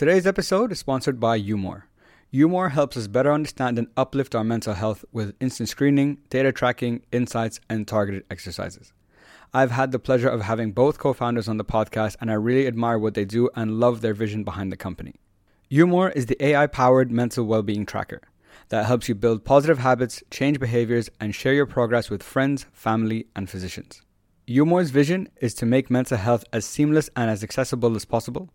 Today's episode is sponsored by Umore. Umore helps us better understand and uplift our mental health with instant screening, data tracking, insights, and targeted exercises. I've had the pleasure of having both co founders on the podcast, and I really admire what they do and love their vision behind the company. Umore is the AI powered mental well being tracker that helps you build positive habits, change behaviors, and share your progress with friends, family, and physicians. Umore's vision is to make mental health as seamless and as accessible as possible.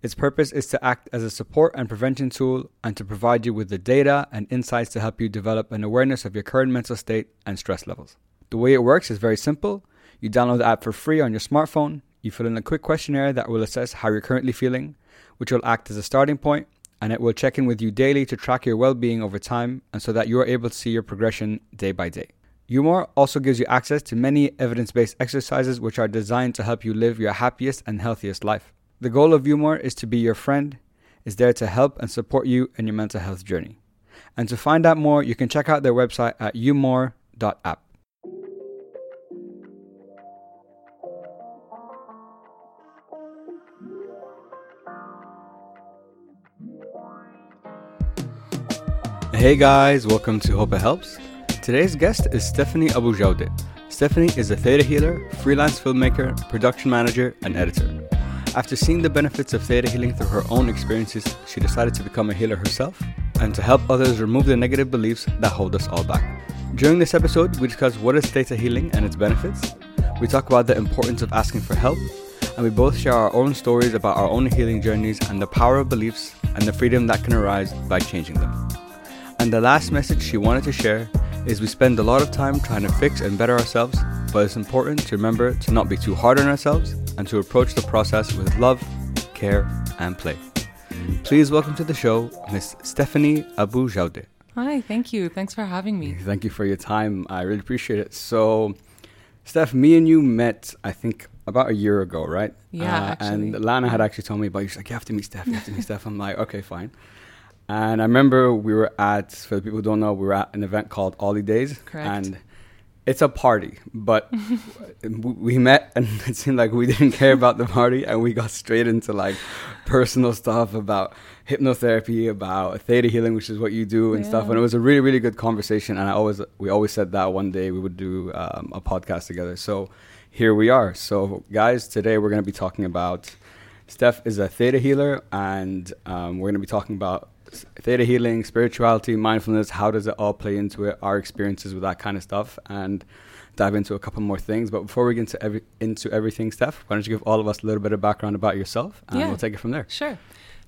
Its purpose is to act as a support and prevention tool and to provide you with the data and insights to help you develop an awareness of your current mental state and stress levels. The way it works is very simple. You download the app for free on your smartphone. You fill in a quick questionnaire that will assess how you're currently feeling, which will act as a starting point, and it will check in with you daily to track your well being over time and so that you are able to see your progression day by day. Umore also gives you access to many evidence based exercises which are designed to help you live your happiest and healthiest life. The goal of Umore is to be your friend, is there to help and support you in your mental health journey. And to find out more, you can check out their website at umore.app. Hey guys, welcome to Hope It Helps. Today's guest is Stephanie Abu. Stephanie is a theta healer, freelance filmmaker, production manager, and editor. After seeing the benefits of theta healing through her own experiences, she decided to become a healer herself and to help others remove the negative beliefs that hold us all back. During this episode, we discuss what is theta healing and its benefits. We talk about the importance of asking for help, and we both share our own stories about our own healing journeys and the power of beliefs and the freedom that can arise by changing them. And the last message she wanted to share is we spend a lot of time trying to fix and better ourselves, but it's important to remember to not be too hard on ourselves and to approach the process with love, care, and play. Please welcome to the show Miss Stephanie Abu Jaude. Hi, thank you. Thanks for having me. Thank you for your time. I really appreciate it. So, Steph, me and you met, I think, about a year ago, right? Yeah, uh, And. Lana had actually told me about you. She's like, you have to meet Steph, you have to meet Steph. I'm like, okay, fine. And I remember we were at, for the people who don't know, we were at an event called Ollie Days. Correct. And it's a party, but we met and it seemed like we didn't care about the party and we got straight into like personal stuff about hypnotherapy, about theta healing, which is what you do and stuff. And it was a really, really good conversation. And I always, we always said that one day we would do um, a podcast together. So here we are. So guys, today we're going to be talking about Steph is a theta healer, and um, we're going to be talking about theta healing, spirituality, mindfulness. How does it all play into it? Our experiences with that kind of stuff, and dive into a couple more things. But before we get into every, into everything, Steph, why don't you give all of us a little bit of background about yourself, and Yeah. we'll take it from there. Sure.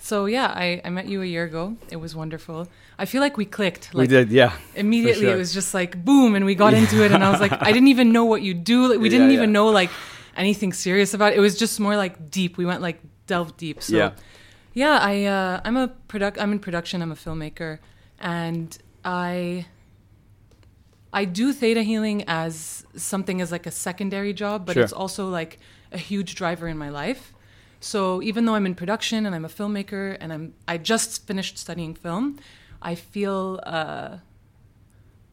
So yeah, I, I met you a year ago. It was wonderful. I feel like we clicked. we did, yeah. immediately sure. it was just like boom and we got into it and I was like I didn't even know what you do. Like, we didn't yeah. even know like anything serious about it. It was just more like deep. We went like delve deep. So Yeah. Yeah, I uh, I'm a product I'm in production. I'm a filmmaker and I I do theta healing as something as like a secondary job, but Sure. it's also like a huge driver in my life. So even though I'm in production and I'm a filmmaker and I'm I just finished studying film, I feel uh,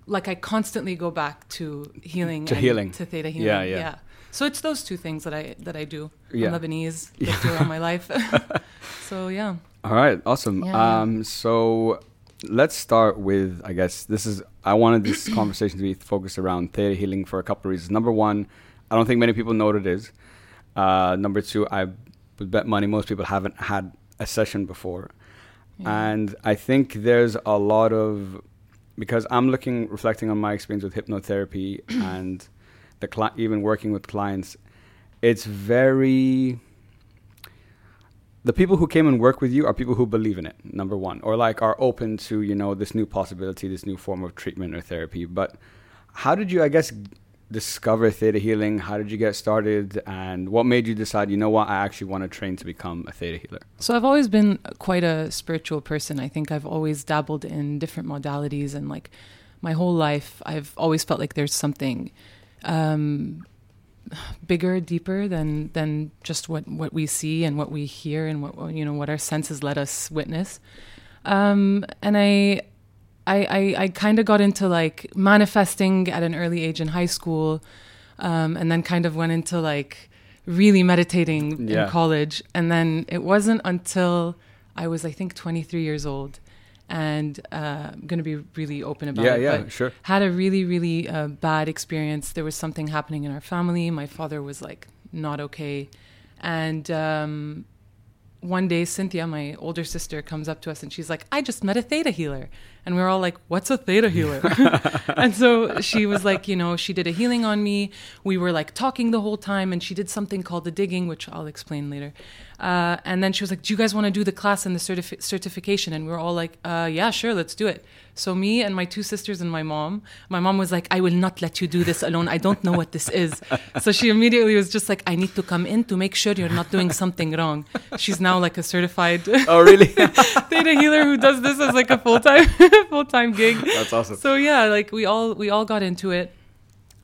like I constantly go back to healing To healing. to theta healing. Yeah, yeah. So it's those two things that I that I do. Yeah. I'm Lebanese, lived here all my life. so yeah. All right, awesome. Yeah. Um, so let's start with, I guess, this is, I wanted this conversation to be focused around theta healing for a couple of reasons. Number one, I don't think many people know what it is. Uh, number two, I would bet money most people haven't had a session before. Yeah. And I think there's a lot of, because I'm looking, reflecting on my experience with hypnotherapy and the cli- even working with clients, it's very the people who came and work with you are people who believe in it number one or like are open to you know this new possibility this new form of treatment or therapy. But how did you i guess discover theta healing? How did you get started? And what made you decide you know what i actually want to train to become a theta healer? So I've always been quite a spiritual person. I think I've always dabbled in different modalities and like my whole life I've always felt like there's something um bigger, deeper than than just what what we see and what we hear and what you know what our senses let us witness. Um and I I, I, I kind of got into like manifesting at an early age in high school, um, and then kind of went into like really meditating Yeah. in college. And then it wasn't until I was, I think, 23 years old. And uh, I'm going to be really open about yeah, it. yeah, but sure. had a really, really uh, bad experience. There was something happening in our family. My father was like not okay. And um, one day, Cynthia, my older sister, comes up to us and she's like, I just met a theta healer. And we are all like, What's a theta healer? and so she was like, You know, she did a healing on me. We were like talking the whole time and she did something called the digging, which I'll explain later. Uh, and then she was like, Do you guys want to do the class and the certifi- certification? And we were all like, uh, Yeah, sure, let's do it. So me and my two sisters and my mom, my mom was like, I will not let you do this alone. I don't know what this is. So she immediately was just like, I need to come in to make sure you're not doing something wrong. She's now like a certified Oh, really? theta healer who does this as like a full time full time gig. That's awesome. So yeah, like we all we all got into it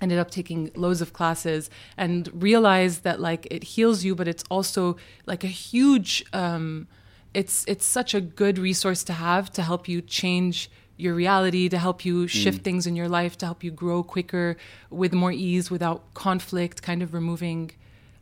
ended up taking loads of classes and realized that like it heals you but it's also like a huge um it's it's such a good resource to have to help you change your reality to help you shift things in your life to help you grow quicker with more ease without conflict kind of removing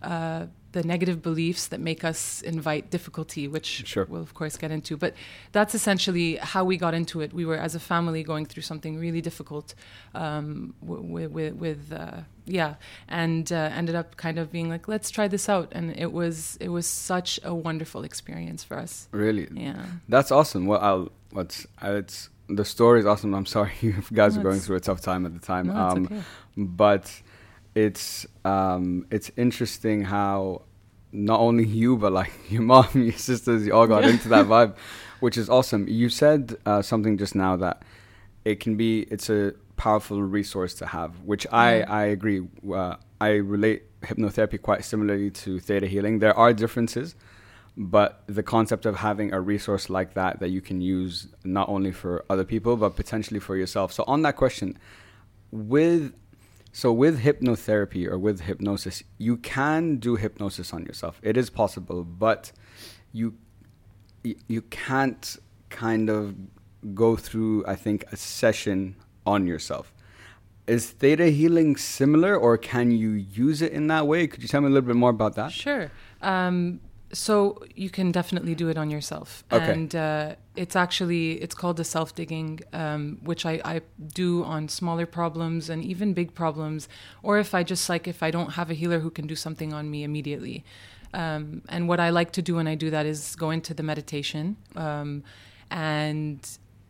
uh, the negative beliefs that make us invite difficulty, which Sure. we'll of course get into. But that's essentially how we got into it. We were as a family going through something really difficult um, with, with, with uh, yeah, and uh, ended up kind of being like, let's try this out, and it was it was such a wonderful experience for us. really? Yeah, That's awesome. Well, I'll, what's, uh, it's, the story is awesome. I'm sorry you guys No, are going through a tough time at the time. no, um, okay. but it's um it's interesting how not only you but like your mom your sisters you all got into that vibe which is awesome. You said uh, something just now that it can be it's a powerful resource to have which i i agree uh, i relate hypnotherapy quite similarly to theta healing. There are differences but the concept of having a resource like that that you can use not only for other people but potentially for yourself. So on that question with so with hypnotherapy or with hypnosis you can do hypnosis on yourself. It is possible but you you can't kind of go through i think a session on yourself. Is theta healing similar or can you use it in that way? Could you tell me a little bit more about that? Sure. Um, so you can definitely do it on yourself, Okay. and uh, it's actually it's called the self digging, um, which I, I do on smaller problems and even big problems, or if I just like if I don't have a healer who can do something on me immediately. Um, and what I like to do when I do that is go into the meditation um, and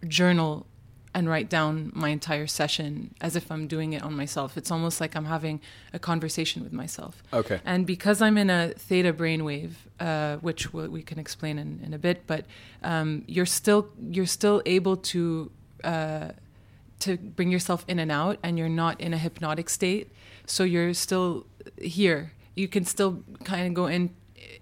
journal and write down my entire session as if I'm doing it on myself. It's almost like I'm having a conversation with myself. okay And because I'm in a theta brainwave, uh, which we we can explain in, in a bit, but um, you're still you're still able to uh, to bring yourself in and out, and you're not in a hypnotic state. So you're still here. You can still kind of go in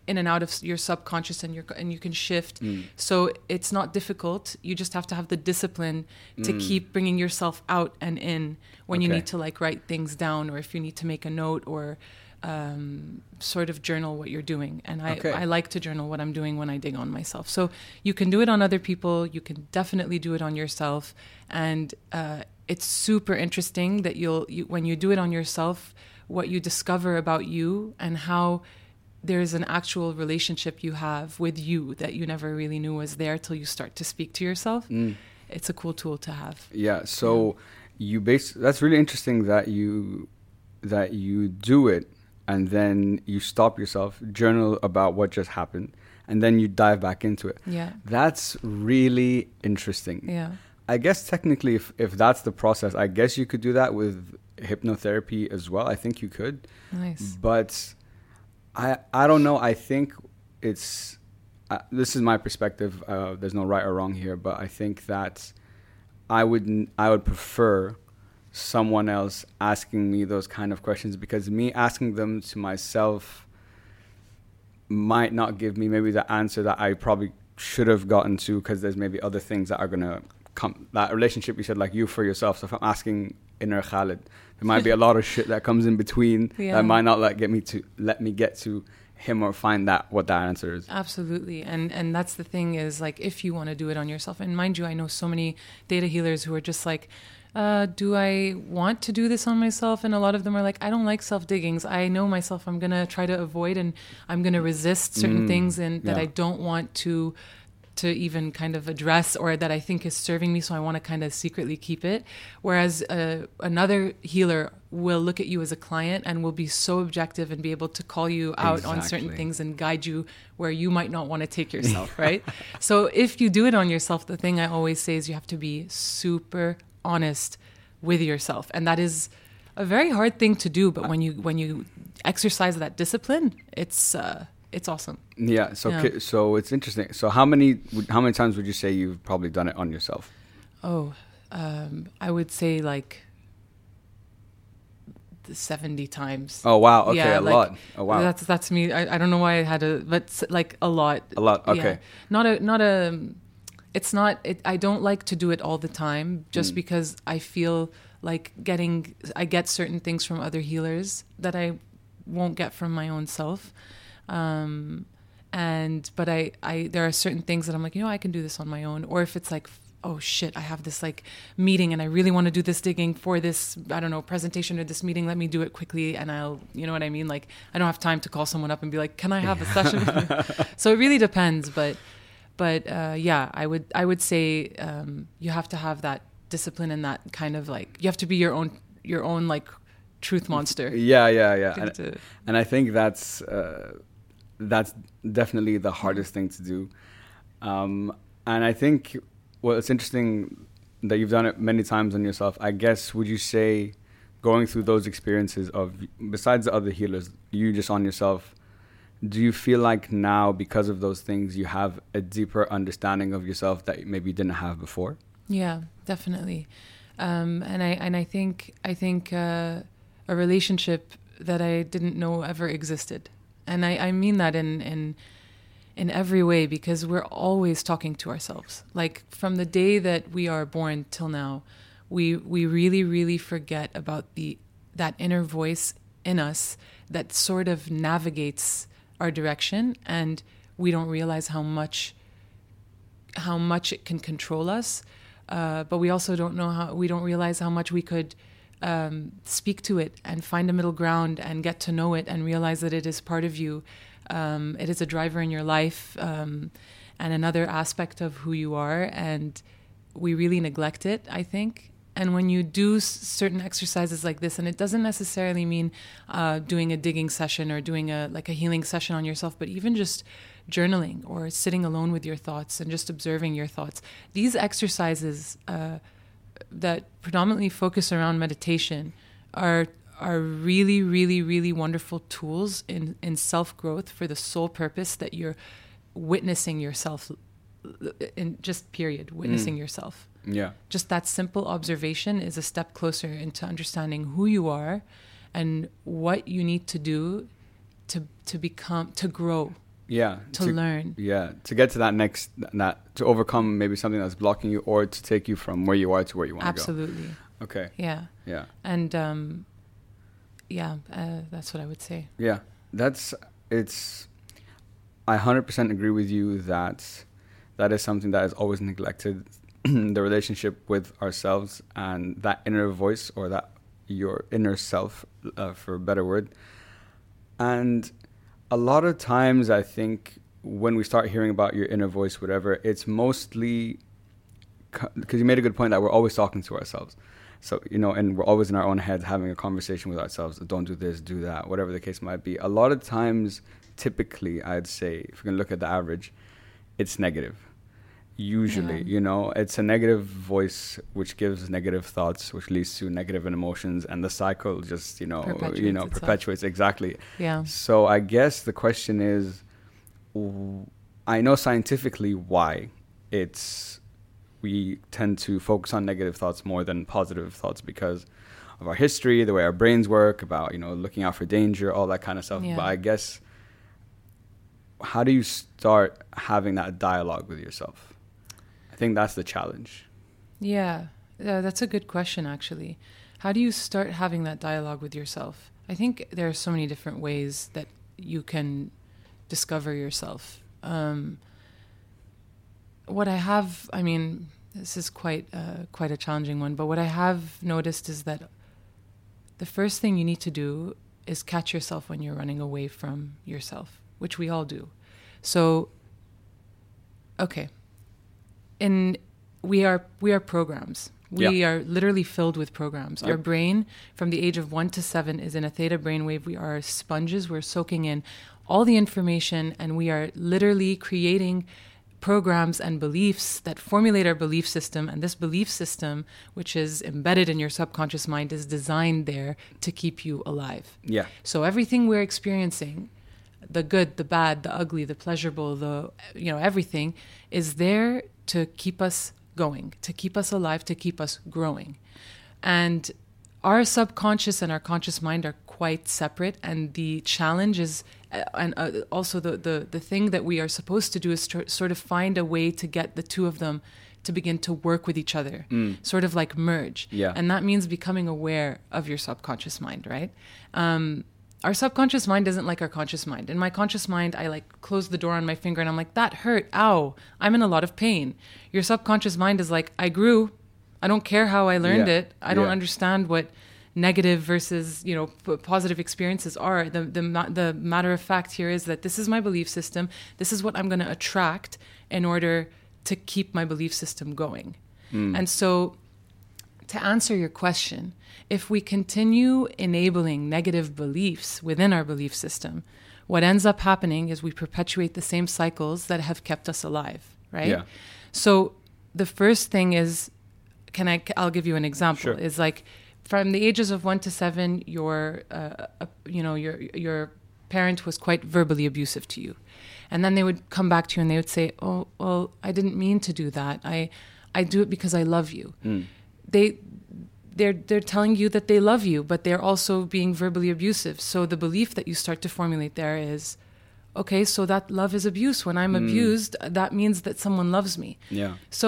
in and out of your subconscious, and your and you can shift. Mm. So it's not difficult. You just have to have the discipline to Mm. keep bringing yourself out and in when you need to like write things down, or if you need to make a note, or um, sort of journal what you're doing. And I, Okay. I like to journal what I'm doing when I dig on myself. So you can do it on other people. You can definitely do it on yourself. And uh, it's super interesting that you'll, you, when you do it on yourself, what you discover about you and how there's an actual relationship you have with you that you never really knew was there till you start to speak to yourself. Mm. It's a cool tool to have. Yeah, so you base that's really interesting that you that you do it and then you stop yourself, journal about what just happened, and then you dive back into it. Yeah. That's really interesting. Yeah. I guess technically if if that's the process, I guess you could do that with hypnotherapy as well. I think you could. Nice. But I I don't know. I think it's uh, this is my perspective. Uh, there's no right or wrong here, but I think that I would I would prefer someone else asking me those kind of questions because me asking them to myself might not give me maybe the answer that I probably should have gotten to because there's maybe other things that are gonna come. That relationship you said like you for yourself. So if I'm asking inner Khalid, there might be a lot of shit that comes in between Yeah. that might not like get me to let me get to him or find that what that answer is. Absolutely. And and that's the thing is like if you want to do it on yourself and mind you I know so many theta healers who are just like uh, do I want to do this on myself? And a lot of them are like, I don't like self diggings. I know myself. I'm gonna try to avoid and I'm gonna resist certain Mm, things and that yeah. I don't want to to even kind of address or that I think is serving me. So I want to kind of secretly keep it. Whereas uh, another healer will look at you as a client and will be so objective and be able to call you out on certain things and guide you where you might not want to take yourself, right? So if you do it on yourself, the thing I always say is you have to be super honest with yourself. And that is a very hard thing to do, but when you when you exercise that discipline, it's uh it's awesome. Yeah. So Yeah. ki- so it's interesting. So how many how many times would you say you've probably done it on yourself? Oh, um, I would say like seventy times. Oh wow. Okay, Yeah, a like, lot. Oh wow. That's that's me. I, I don't know why I had a, but like a lot. A lot. Yeah. Okay. Not a not a. It's not. It, I don't like to do it all the time, just Mm. because I feel like getting. I get certain things from other healers that I won't get from my own self. Um, and but I, I there are certain things that I'm like, you know, I can do this on my own. Or if it's like, oh shit, I have this like meeting and I really want to do this digging for this, I don't know, presentation or this meeting. Let me do it quickly, and I'll, you know what I mean. Like I don't have time to call someone up and be like, can I have a session? so it really depends, but but uh, yeah, I would I would say um, you have to have that discipline and that kind of like you have to be your own your own like truth monster. Yeah, yeah, yeah. And, and I think that's uh, that's definitely the hardest thing to do. Um, and I think well, it's interesting that you've done it many times on yourself. I guess would you say going through those experiences of besides the other healers, you just on yourself. Do you feel like now, because of those things, you have a deeper understanding of yourself that maybe you didn't have before? Yeah, definitely. Um, and I and I think I think uh, a relationship that I didn't know ever existed, and I, I mean that in in in every way because we're always talking to ourselves. Like from the day that we are born till now, we we really really forget about the that inner voice in us that sort of navigates our direction, and we don't realize how much how much it can control us, uh, but we also don't know how we don't realize how much we could um, speak to it and find a middle ground and get to know it and realize that it is part of you. Um, it is a driver in your life um, and another aspect of who you are, and we really neglect it. I think. And when you do certain exercises like this, and it doesn't necessarily mean uh, doing a digging session or doing a like a healing session on yourself, but even just journaling or sitting alone with your thoughts and just observing your thoughts. These exercises uh, that predominantly focus around meditation are are really, really, really wonderful tools in in self growth for the sole purpose that you're witnessing yourself in just period witnessing mm. yourself. Yeah. just that simple observation is a step closer into understanding who you are and what you need to do to to become to grow Yeah. to, learn Yeah, to get to that next that to overcome maybe something that's blocking you, or to take you from where you are to where you want to go. absolutely Okay. yeah Yeah. and um yeah uh, that's what i would say Yeah. That's it's. I hundred percent agree with you that that is something that is always neglected. the relationship with ourselves and that inner voice, or that your inner self, uh, for a better word. And a lot of times, I think when we start hearing about your inner voice, whatever, it's mostly because you made a good point that we're always talking to ourselves. So, you know, and we're always in our own heads having a conversation with ourselves. Don't do this, do that, whatever the case might be. A lot of times, typically, I'd say, if you can look at the average, it's negative. Usually, Yeah. you know, it's a negative voice which gives negative thoughts, which leads to negative emotions, and the cycle just, you know, you Perpetuates know, itself. perpetuates exactly. yeah So I guess the question is, i know scientifically why it's we tend to focus on negative thoughts more than positive thoughts because of our history, the way our brains work, about you know looking out for danger, all that kind of stuff. Yeah. But I guess how do you start having that dialogue with yourself? Think that's the challenge. Yeah, uh, that's a good question, actually. How do you start having that dialogue with yourself? I think there are so many different ways that you can discover yourself. Um, what I have, I mean, this is quite uh, quite a challenging one, but what I have noticed is that the first thing you need to do is catch yourself when you're running away from yourself, which we all do. So, okay, in we are we are programs. We Yeah. are literally filled with programs. Our brain, from the age of one to seven, is in a theta brainwave. We are sponges. We're soaking in all the information, and we are literally creating programs and beliefs that formulate our belief system. And this belief system, which is embedded in your subconscious mind, is designed there to keep you alive. Yeah. So everything we're experiencing, the good, the bad, the ugly, the pleasurable, the you know, everything is there to keep us going, to keep us alive, to keep us growing. And our subconscious and our conscious mind are quite separate and the challenge is uh, and uh, also the, the the thing that we are supposed to do is tr- sort of find a way to get the two of them to begin to work with each other sort of like merge Yeah. and that means becoming aware of your subconscious mind right um, our subconscious mind isn't like our conscious mind. In my conscious mind i like close the door on my finger and i'm like that hurt. Ow. I'm in a lot of pain. Your subconscious mind is like i grew. I don't care how i learned Yeah. it. I don't understand what negative versus you know p- positive experiences are. The the the matter of fact here is that this is my belief system. This is what i'm going to attract in order to keep my belief system going. Hmm. And so to answer your question if we continue enabling negative beliefs within our belief system what ends up happening is we perpetuate the same cycles that have kept us alive right? Yeah. so the first thing is can i i'll give you an example Sure. is like from the ages of 1 to 7 your uh, uh, you know your your parent was quite verbally abusive to you. And then they would come back to you and they would say oh well i didn't mean to do that. I i do it because i love you they they're they're telling you that they love you but they're also being verbally abusive so the belief that you start to formulate there is okay so that love is abuse when i'm abused that means that someone loves me Yeah. so,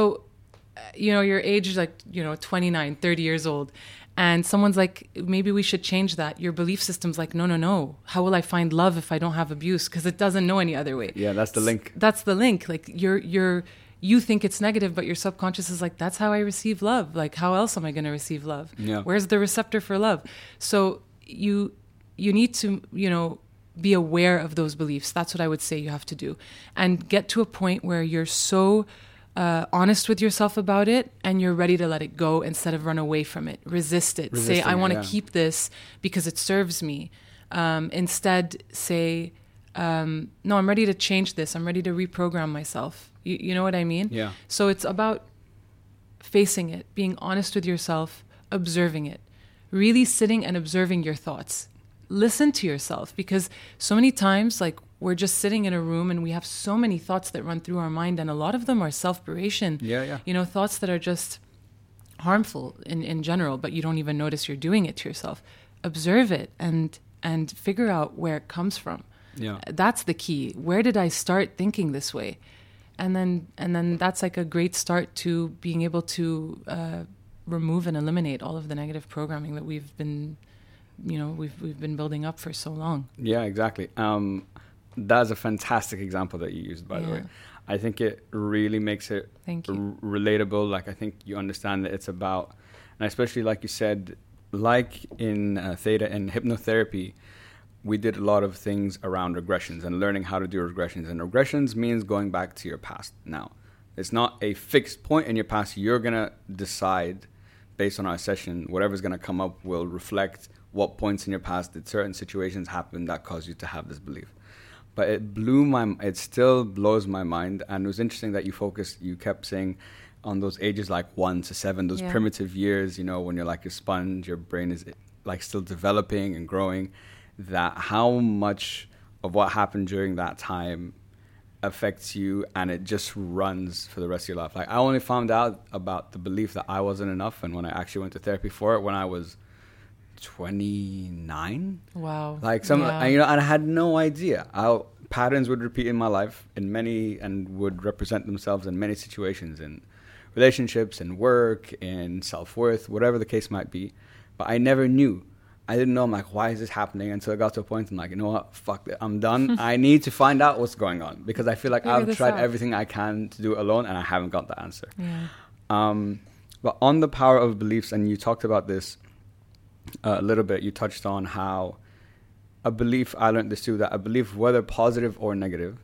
uh, you know, your age is like, you know, 29, 30 years old. And someone's like, maybe we should change that. Your belief system's like, no, no, no. How will I find love if I don't have abuse? Because it doesn't know any other way. Yeah, that's the link. That's the link. Like you're, you're, you think it's negative, but your subconscious is like, that's how I receive love. Like, how else am I going to receive love? Yeah. Where's the receptor for love? So you, you need to, you know, be aware of those beliefs. That's what I would say you have to do. And get to a point where you're so uh, honest with yourself about it and you're ready to let it go instead of run away from it. Resist it. say, I want to yeah. keep this because it serves me. Um, instead, say, um, no, I'm ready to change this. I'm ready to reprogram myself. You, you know what I mean? Yeah. So it's about facing it, being honest with yourself, observing it, really sitting and observing your thoughts. Listen to yourself because so many times, like, we're just sitting in a room and we have so many thoughts that run through our mind, and a lot of them are self beration. Yeah, yeah. You know, thoughts that are just harmful in, in general, but you don't even notice you're doing it to yourself. Observe it and and figure out where it comes from Yeah. that's the key where did i start thinking this way and then and then that's like a great start to being able to uh, remove and eliminate all of the negative programming that we've been you know we've we've been building up for so long Yeah, exactly. Um, that's a fantastic example that you used, by the way. I think it really makes it Thank you. r- relatable. Like, I think you understand that it's about, and especially like you said, like in uh, theta and hypnotherapy, we did a lot of things around regressions and learning how to do regressions. And regressions means going back to your past. Now, it's not a fixed point in your past. You're gonna decide based on our session, whatever's gonna come up will reflect what points in your past did certain situations happen that caused you to have this belief. But it blew my, it still blows my mind. And it was interesting that you focused, you kept saying on those ages like one to seven, those Yeah. primitive years, you know, when you're like a sponge, your brain is like still developing and growing, that how much of what happened during that time affects you and it just runs for the rest of your life. Like I only found out about the belief that I wasn't enough and when I actually went to therapy for it when I was 29 wow like some Yeah. and, you know and i had no idea how patterns would repeat in my life in many and would represent themselves in many situations in relationships in work in self-worth whatever the case might be but i never knew i didn't know i'm like why is this happening until i got to a point i'm like you know what fuck it i'm done i need to find out what's going on because i feel like Figure i've tried out. everything i can to do it alone and i haven't got the answer yeah um, but on the power of beliefs, and you talked about this uh, a little bit. You touched on how a belief. I learned this too. That a belief, whether positive or negative,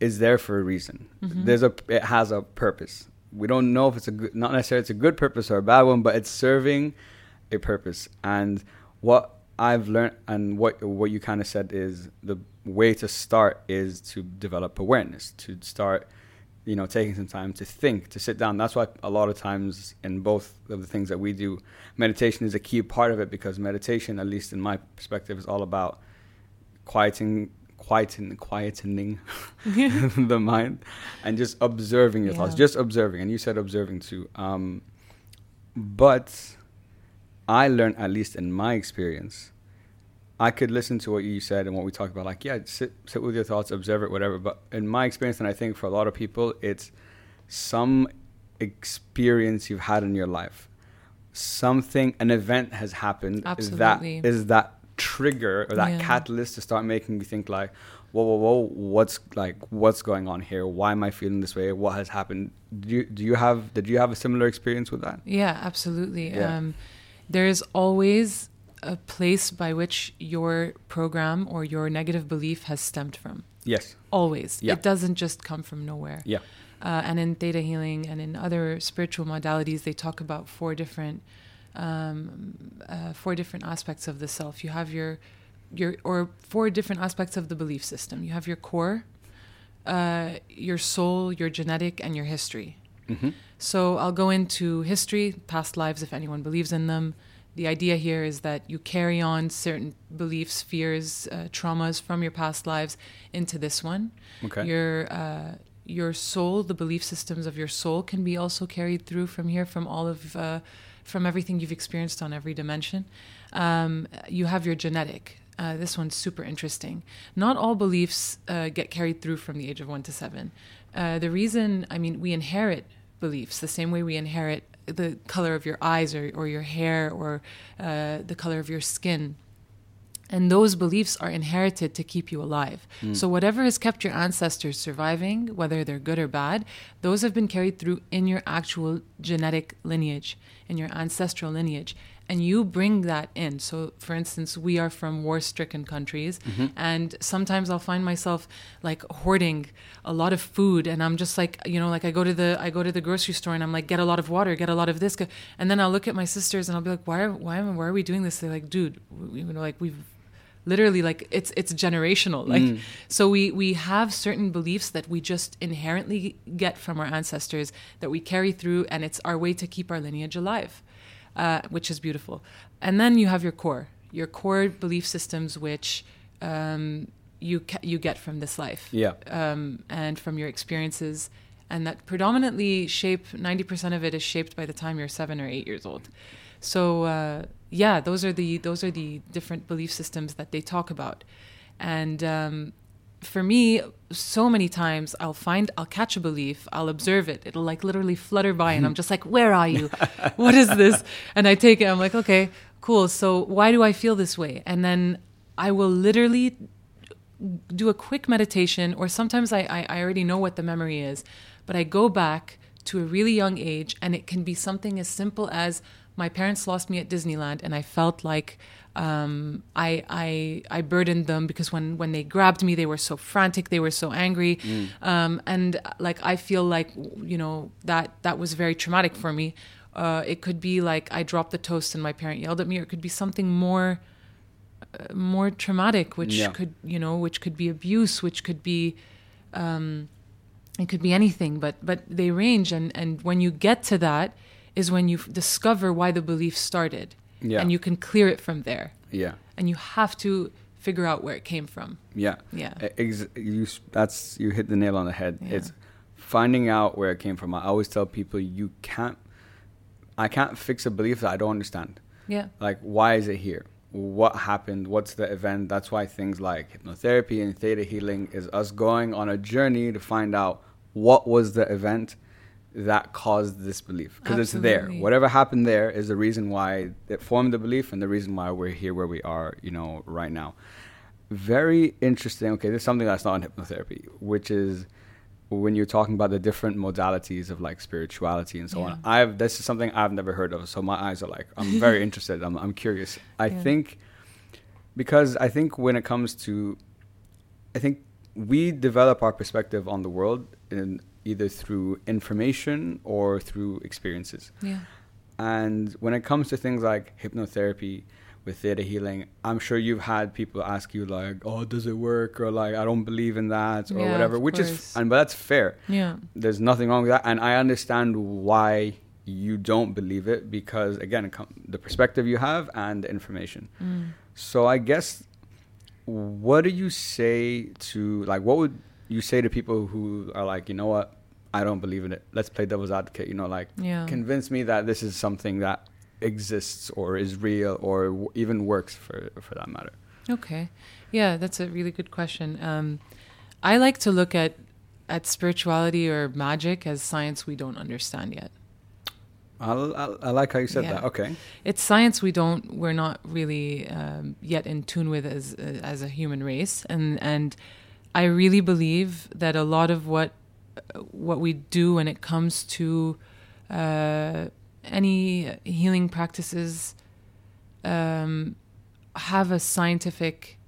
is there for a reason. Mm-hmm. There's a. It has a purpose. we don't know if it's a good, not necessarily it's a good purpose or a bad one, but it's serving a purpose. And what I've learned and what what you kind of said is the way to start is to develop awareness, to start you know taking some time to think, to sit down. That's why a lot of times in both of the things that we do, meditation is a key part of it because meditation, at least in my perspective, is all about quieting quieting quietening the mind and just observing your yeah. thoughts just observing and you said observing too um, but i learned at least in my experience i could listen to what you said and what we talked about like yeah sit sit with your thoughts observe it whatever. But in my experience and i think for a lot of people it's some experience you've had in your life. Something an event has happened Absolutely. that is that trigger or that yeah. catalyst to start making you think like whoa whoa whoa what's like what's going on here? Why am i feeling this way? What has happened? Do you do you have did you have a similar experience with that? Yeah absolutely. Yeah. Um, there's always a place by which your program or your negative belief has stemmed from yes always yeah. it doesn't just come from nowhere yeah uh, and in theta healing and in other spiritual modalities they talk about four different um, uh, four different aspects of the self. You have your your or four different aspects of the belief system. You have your core, uh, your soul, your genetic, and your history. Mm-hmm. So I'll go into history, past lives, if anyone believes in them. The idea here is that you carry on certain beliefs, fears, uh, traumas from your past lives into this one. Okay. Your uh, your soul, the belief systems of your soul, can be also carried through from here, from all of uh, from everything you've experienced on every dimension. Um, you have your genetic. Uh, this one's super interesting. Not all beliefs uh, get carried through from the age of one to seven. Uh, the reason, I mean, we inherit beliefs the same way we inherit the color of your eyes or, or your hair or uh, the color of your skin and those beliefs are inherited to keep you alive. Mm. So, whatever has kept your ancestors surviving, whether they're good or bad, those have been carried through in your actual genetic lineage, in your ancestral lineage. And you bring that in. So, for instance, we are from war stricken countries. Mm-hmm. And sometimes I'll find myself like hoarding a lot of food. And I'm just like, you know, like I go to the, I go to the grocery store and I'm like, get a lot of water, get a lot of this. And then I'll look at my sisters and I'll be like, why, are, why, am, why are we doing this? They're like, dude, you know, like we've, literally like it's it's generational like mm. so we we have certain beliefs that we just inherently get from our ancestors that we carry through and it's our way to keep our lineage alive uh, which is beautiful. And then you have your core your core belief systems which um, you ca- you get from this life. Yeah. Um, and from your experiences. And that predominantly shape 90% of it is shaped by the time you're seven or eight years old. So uh, yeah, those are the those are the different belief systems that they talk about, and um, for me, so many times I'll find I'll catch a belief, I'll observe it, it'll like literally flutter by, and I'm just like, where are you? what is this? And I take it, I'm like, okay, cool. So why do I feel this way? And then I will literally do a quick meditation, or sometimes I, I, I already know what the memory is, but I go back to a really young age, and it can be something as simple as my parents lost me at Disneyland, and I felt like um, I, I I burdened them because when when they grabbed me, they were so frantic, they were so angry, mm. um, and like I feel like you know that that was very traumatic for me. Uh, it could be like I dropped the toast and my parent yelled at me, or it could be something more uh, more traumatic, which yeah. could you know which could be abuse, which could be. Um, it could be anything, but but they range, and and when you get to that, is when you discover why the belief started. Yeah. And you can clear it from there. Yeah. And you have to figure out where it came from. Yeah. Yeah. Ex- you, that's you hit the nail on the head. Yeah. It's finding out where it came from. I always tell people you can't I can't fix a belief that I don't understand. Yeah. Like why is it here? What happened? What's the event? That's why things like hypnotherapy and theta healing is us going on a journey to find out what was the event that caused this belief because it's there. Whatever happened there is the reason why it formed the belief and the reason why we're here where we are, you know, right now. Very interesting. Okay, there's something that's not in hypnotherapy, which is when you're talking about the different modalities of like spirituality and so yeah. on. I've this is something I've never heard of, so my eyes are like I'm very interested. I'm I'm curious. I yeah. think because I think when it comes to I think we develop our perspective on the world in either through information or through experiences. Yeah. And when it comes to things like hypnotherapy with theta healing, I'm sure you've had people ask you like, "Oh, does it work?" or like, "I don't believe in that," or Yeah, whatever. Which is, course. and but that's fair. Yeah. There's nothing wrong with that, and I understand why you don't believe it because again, com- the perspective you have and the information. Mm. So I guess, what do you say to like? What would you say to people who are like, you know what? I don't believe in it. Let's play devil's advocate. You know, like Yeah. convince me that this is something that exists or is real or w- even works for for that matter. Okay. Yeah, that's a really good question. Um, I like to look at at spirituality or magic as science we don't understand yet. I'll, I'll, I like how you said Yeah. that. Okay. It's science we don't we're not really um, yet in tune with as as a human race, and and I really believe that a lot of what what we do when it comes to uh, any healing practices um, have a scientific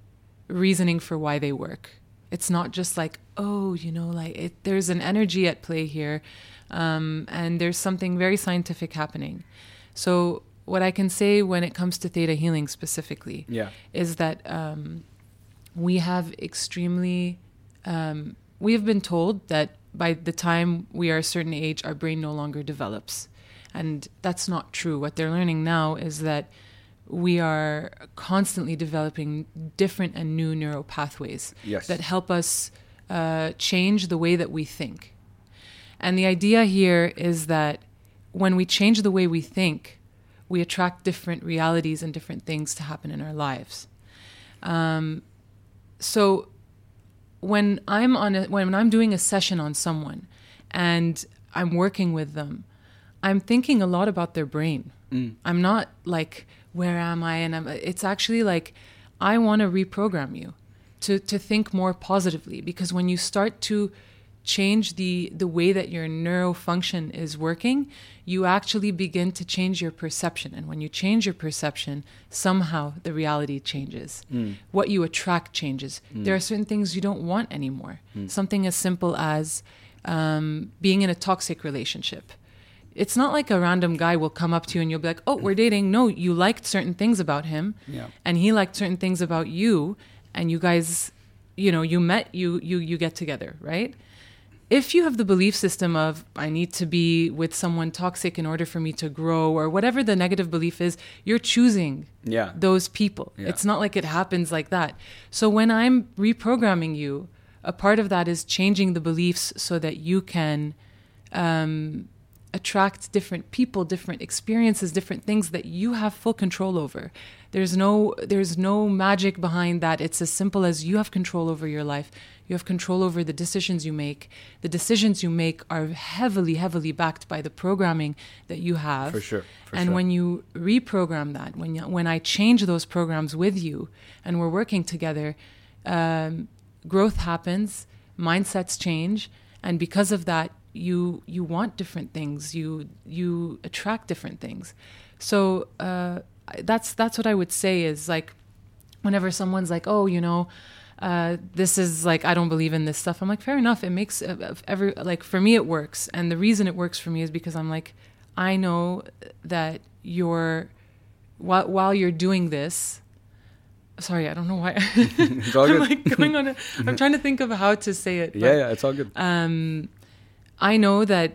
reasoning for why they work. It's not just like, oh, you know, like it, there's an energy at play here, um, and there's something very scientific happening. So, what I can say when it comes to theta healing specifically Yeah. is that um, we have extremely, um, we have been told that by the time we are a certain age, our brain no longer develops. And that's not true. What they're learning now is that we are constantly developing different and new neural pathways Yes. that help us uh, change the way that we think. And the idea here is that when we change the way we think, we attract different realities and different things to happen in our lives. Um, so when I'm on a, when I'm doing a session on someone and I'm working with them, I'm thinking a lot about their brain. Mm. I'm not like where am I and I'm it's actually like I want to reprogram you to to think more positively because when you start to change the the way that your neurofunction is working you actually begin to change your perception. And when you change your perception somehow the reality changes. Mm. What you attract changes. Mm. There are certain things you don't want anymore. Mm. Something as simple as um, being in a toxic relationship. It's not like a random guy will come up to you and you'll be like, "Oh, we're dating." No, you liked certain things about him, Yeah. and he liked certain things about you, and you guys, you know, you met, you you you get together, right? If you have the belief system of I need to be with someone toxic in order for me to grow, or whatever the negative belief is, you're choosing Yeah. those people. Yeah. It's not like it happens like that. So when I'm reprogramming you, a part of that is changing the beliefs so that you can um, attract different people, different experiences, different things that you have full control over. There's no there's no magic behind that. It's as simple as you have control over your life. You have control over the decisions you make. The decisions you make are heavily, heavily backed by the programming that you have. For sure, for and sure. when you reprogram that, when you, when I change those programs with you, and we're working together, um, growth happens, mindsets change, and because of that, you you want different things. You you attract different things. So uh, that's that's what I would say is like, whenever someone's like, oh, you know. Uh, this is like I don't believe in this stuff. I'm like, fair enough. It makes uh, every like for me it works, and the reason it works for me is because I'm like, I know that you're while while you're doing this. Sorry, I don't know why. It's all I'm like going on. A, I'm trying to think of how to say it. yeah, yeah, it's all good. Um, I know that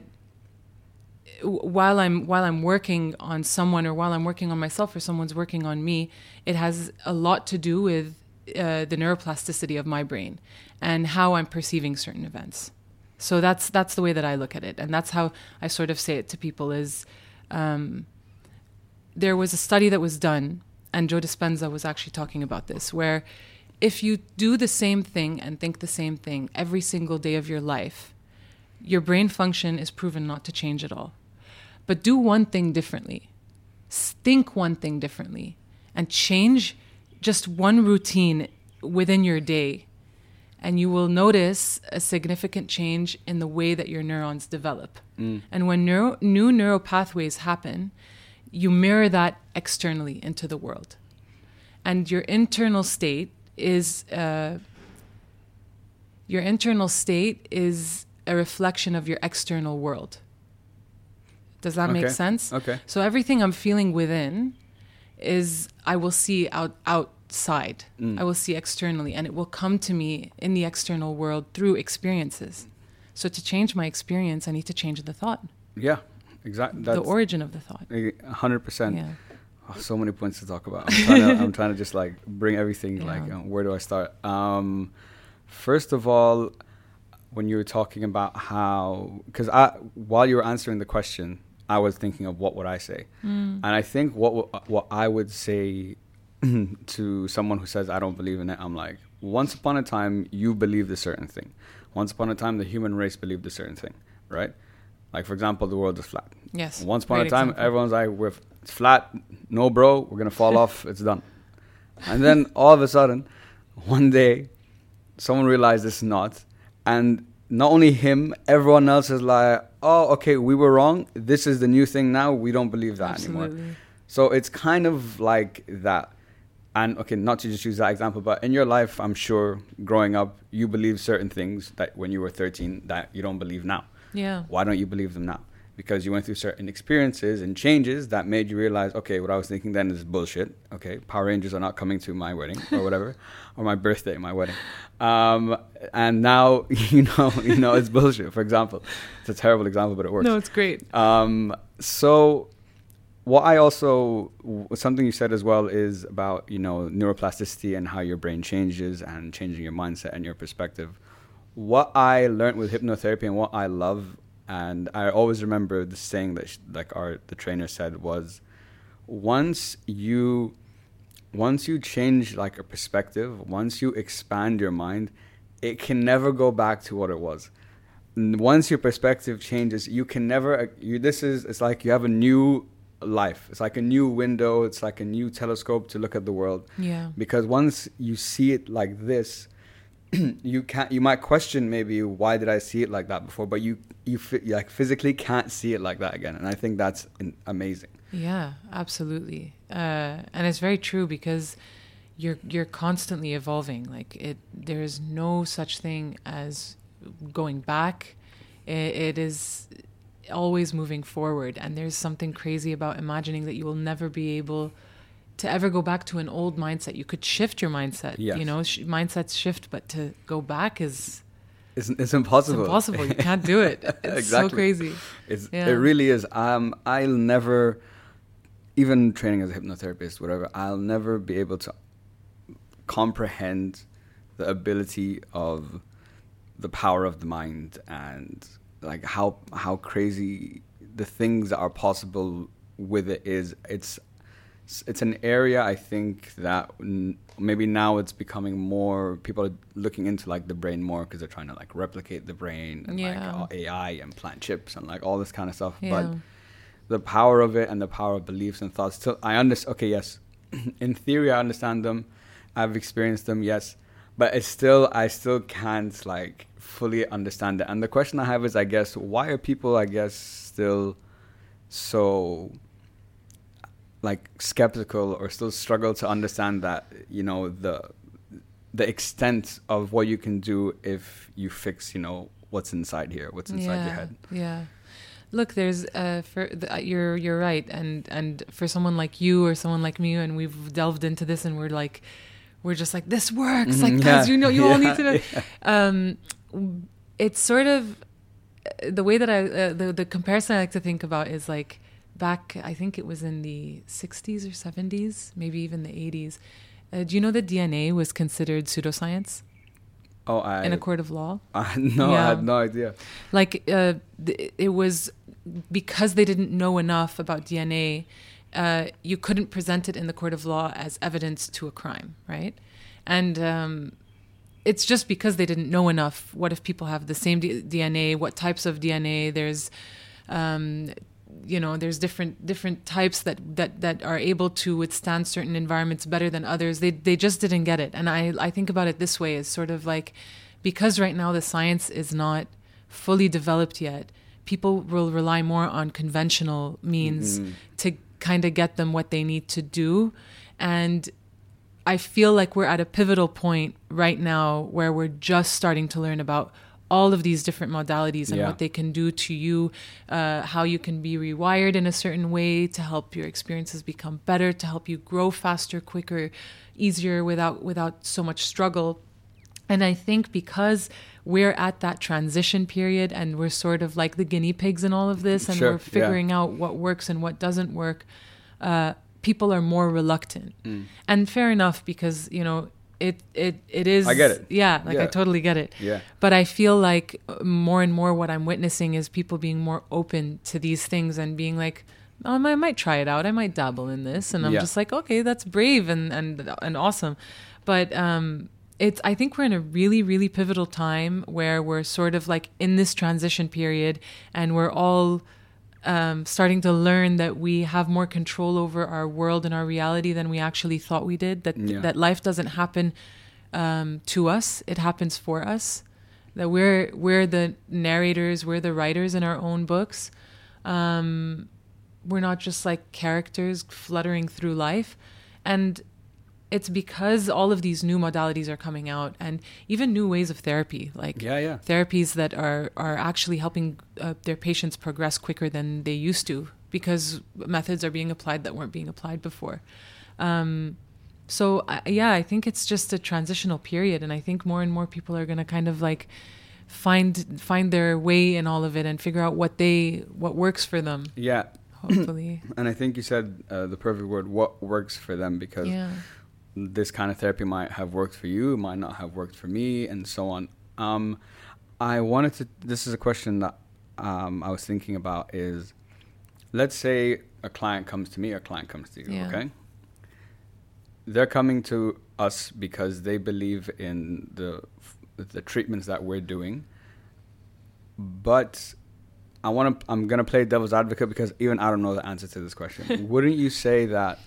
while I'm while I'm working on someone or while I'm working on myself or someone's working on me, it has a lot to do with uh, the neuroplasticity of my brain and how I'm perceiving certain events. So that's that's the way that I look at it, and that's how I sort of say it to people. Is um, there was a study that was done, and Joe Dispenza was actually talking about this, where if you do the same thing and think the same thing every single day of your life, your brain function is proven not to change at all. But do one thing differently, think one thing differently, and change just one routine within your day, and you will notice a significant change in the way that your neurons develop. And when neuro- new neural pathways happen, you mirror that externally into the world. And your internal state is uh, your internal state is a reflection of your external world. Does that make sense? Okay. So everything I'm feeling within is I will see out outside. Mm. I will see externally and it will come to me in the external world through experiences. So to change my experience, I need to change the thought, Yeah. Exactly. the origin of the thought. hundred percent. Yeah. Oh, so many points to talk about. I'm trying to, I'm trying to just like bring everything. Yeah. Like, um, where do I start? Um, first of all, when you were talking about how, because I, while you were answering the question, I was thinking of what would I say, Mm. and I think what w- what I would say to someone who says I don't believe in it, I'm like, once upon a time you believed a certain thing. Once upon a time the human race believed a certain thing, right? Like for example, the world is flat. Yes. Once upon a time, example. everyone's like, "We're it's flat, no, bro, we're gonna fall off. It's done." And then all of a sudden, one day, someone realized it's not, and not only him, everyone else is like, "Oh, okay, we were wrong. This is the new thing now. We don't believe that anymore." So it's kind of like that. And okay, not to just use that example, but in your life, I'm sure growing up, you believe certain things that when you were 13 that you don't believe now. Yeah. Why don't you believe them now? Because you went through certain experiences and changes that made you realize, okay, what I was thinking then is bullshit. Okay, Power Rangers are not coming to my wedding or whatever, or my birthday, my wedding. Um, and now you know, you know, it's bullshit. For example, it's a terrible example, but it works. No, it's great. Um, so what I also something you said as well is about you know neuroplasticity and how your brain changes and changing your mindset and your perspective. What I learned with hypnotherapy and what I love, and I always remember the saying that sh- like our the trainer said was, once you once you change like a perspective, once you expand your mind, it can never go back to what it was. Once your perspective changes, you can never. Uh, you this is it's like you have a new life. It's like a new window. It's like a new telescope to look at the world. Yeah. Because once you see it like this, you can't. You might question maybe why did I see it like that before, but you you fi- like physically can't see it like that again. And I think that's in- amazing. Yeah, absolutely. Uh, and it's very true because you're you're constantly evolving. Like it, there is no such thing as going back. It, it is always moving forward, and there's something crazy about imagining that you will never be able to ever go back to an old mindset. You could shift your mindset. Yes. You know, sh- mindsets shift, but to go back is It's, it's it's impossible. impossible. You can't do it. It's so crazy. It's, Yeah. It really is. Um, I'll never, even training as a hypnotherapist, whatever, I'll never be able to comprehend the ability of the power of the mind and like how how crazy the things that are possible with it is. It's it's an area I think that n- maybe now it's becoming more people are looking into like the brain more because they're trying to like replicate the brain and like Yeah. all AI and plant chips and like all this kind of stuff. Yeah. But the power of it and the power of beliefs and thoughts. Still, I understand. Okay, yes, in theory, I understand them. I've experienced them, yes, but it's still, I still can't like fully understand it. And the question I have is, I guess, why are people, I guess, still so like skeptical or still struggle to understand that you know the the extent of what you can do if you fix you know what's inside here what's inside yeah, your head. Yeah. Look, there's uh, for the, uh, you're you're right, and and for someone like you or someone like me, and we've delved into this, and we're like, we're just like this works, like Mhm, guys, yeah, you know, you all need to know. Um, it's sort of the way that I uh, the the comparison I like to think about is like back. I think it was in the '60s or '70s, maybe even the '80s. Uh, do you know that DNA was considered pseudoscience oh i in a court of law? I no, I Yeah. had no idea. like uh, th- it was because they didn't know enough about DNA. Uh, you couldn't present it in the court of law as evidence to a crime, right? And um, it's just because they didn't know enough. What if people have the same D- DNA? What types of DNA? There's, um, you know, there's different different types that that that are able to withstand certain environments better than others. They they just didn't get it. And I I think about it this way: is sort of like because right now the science is not fully developed yet. People will rely more on conventional means Mhm. to kind of get them what they need to do. And I feel like we're at a pivotal point right now where we're just starting to learn about all of these different modalities and Yeah. what they can do to you, uh, how you can be rewired in a certain way to help your experiences become better, to help you grow faster, quicker, easier without without so much struggle. And I think because we're at that transition period and we're sort of like the guinea pigs in all of this and Sure, we're yeah. figuring out what works and what doesn't work, uh, people are more reluctant. Mm. And fair enough because, you know, it, it, it is. I get it. Yeah, like Yeah. I totally get it. Yeah. But I feel like more and more what I'm witnessing is people being more open to these things and being like, oh, I might try it out. I might dabble in this. And I'm Yeah. just like, okay, that's brave and, and, and awesome. But um, it's, I think we're in a really, really pivotal time where we're sort of like in this transition period and we're all um, starting to learn that we have more control over our world and our reality than we actually thought we did. That Yeah. that life doesn't happen um, to us; it happens for us. That we're we're the narrators, we're the writers in our own books. Um, we're not just like characters fluttering through life, and it's because all of these new modalities are coming out, and even new ways of therapy, like Yeah, yeah. therapies that are are actually helping uh, their patients progress quicker than they used to because methods are being applied that weren't being applied before. Um, so I yeah, I think it's just a transitional period, and I think more and more people are going to kind of like find find their way in all of it and figure out what they what works for them. Yeah. Hopefully, And I think you said uh, the perfect word, what works for them, because yeah, this kind of therapy might have worked for you, might not have worked for me, and so on. Um, I wanted to. This is a question that um, I was thinking about. Is let's say a client comes to me, a client comes to you. Yeah. Okay. They're coming to us because they believe in the the treatments that we're doing, but I want to. I'm gonna play devil's advocate because even I don't know the answer to this question. Wouldn't you say that?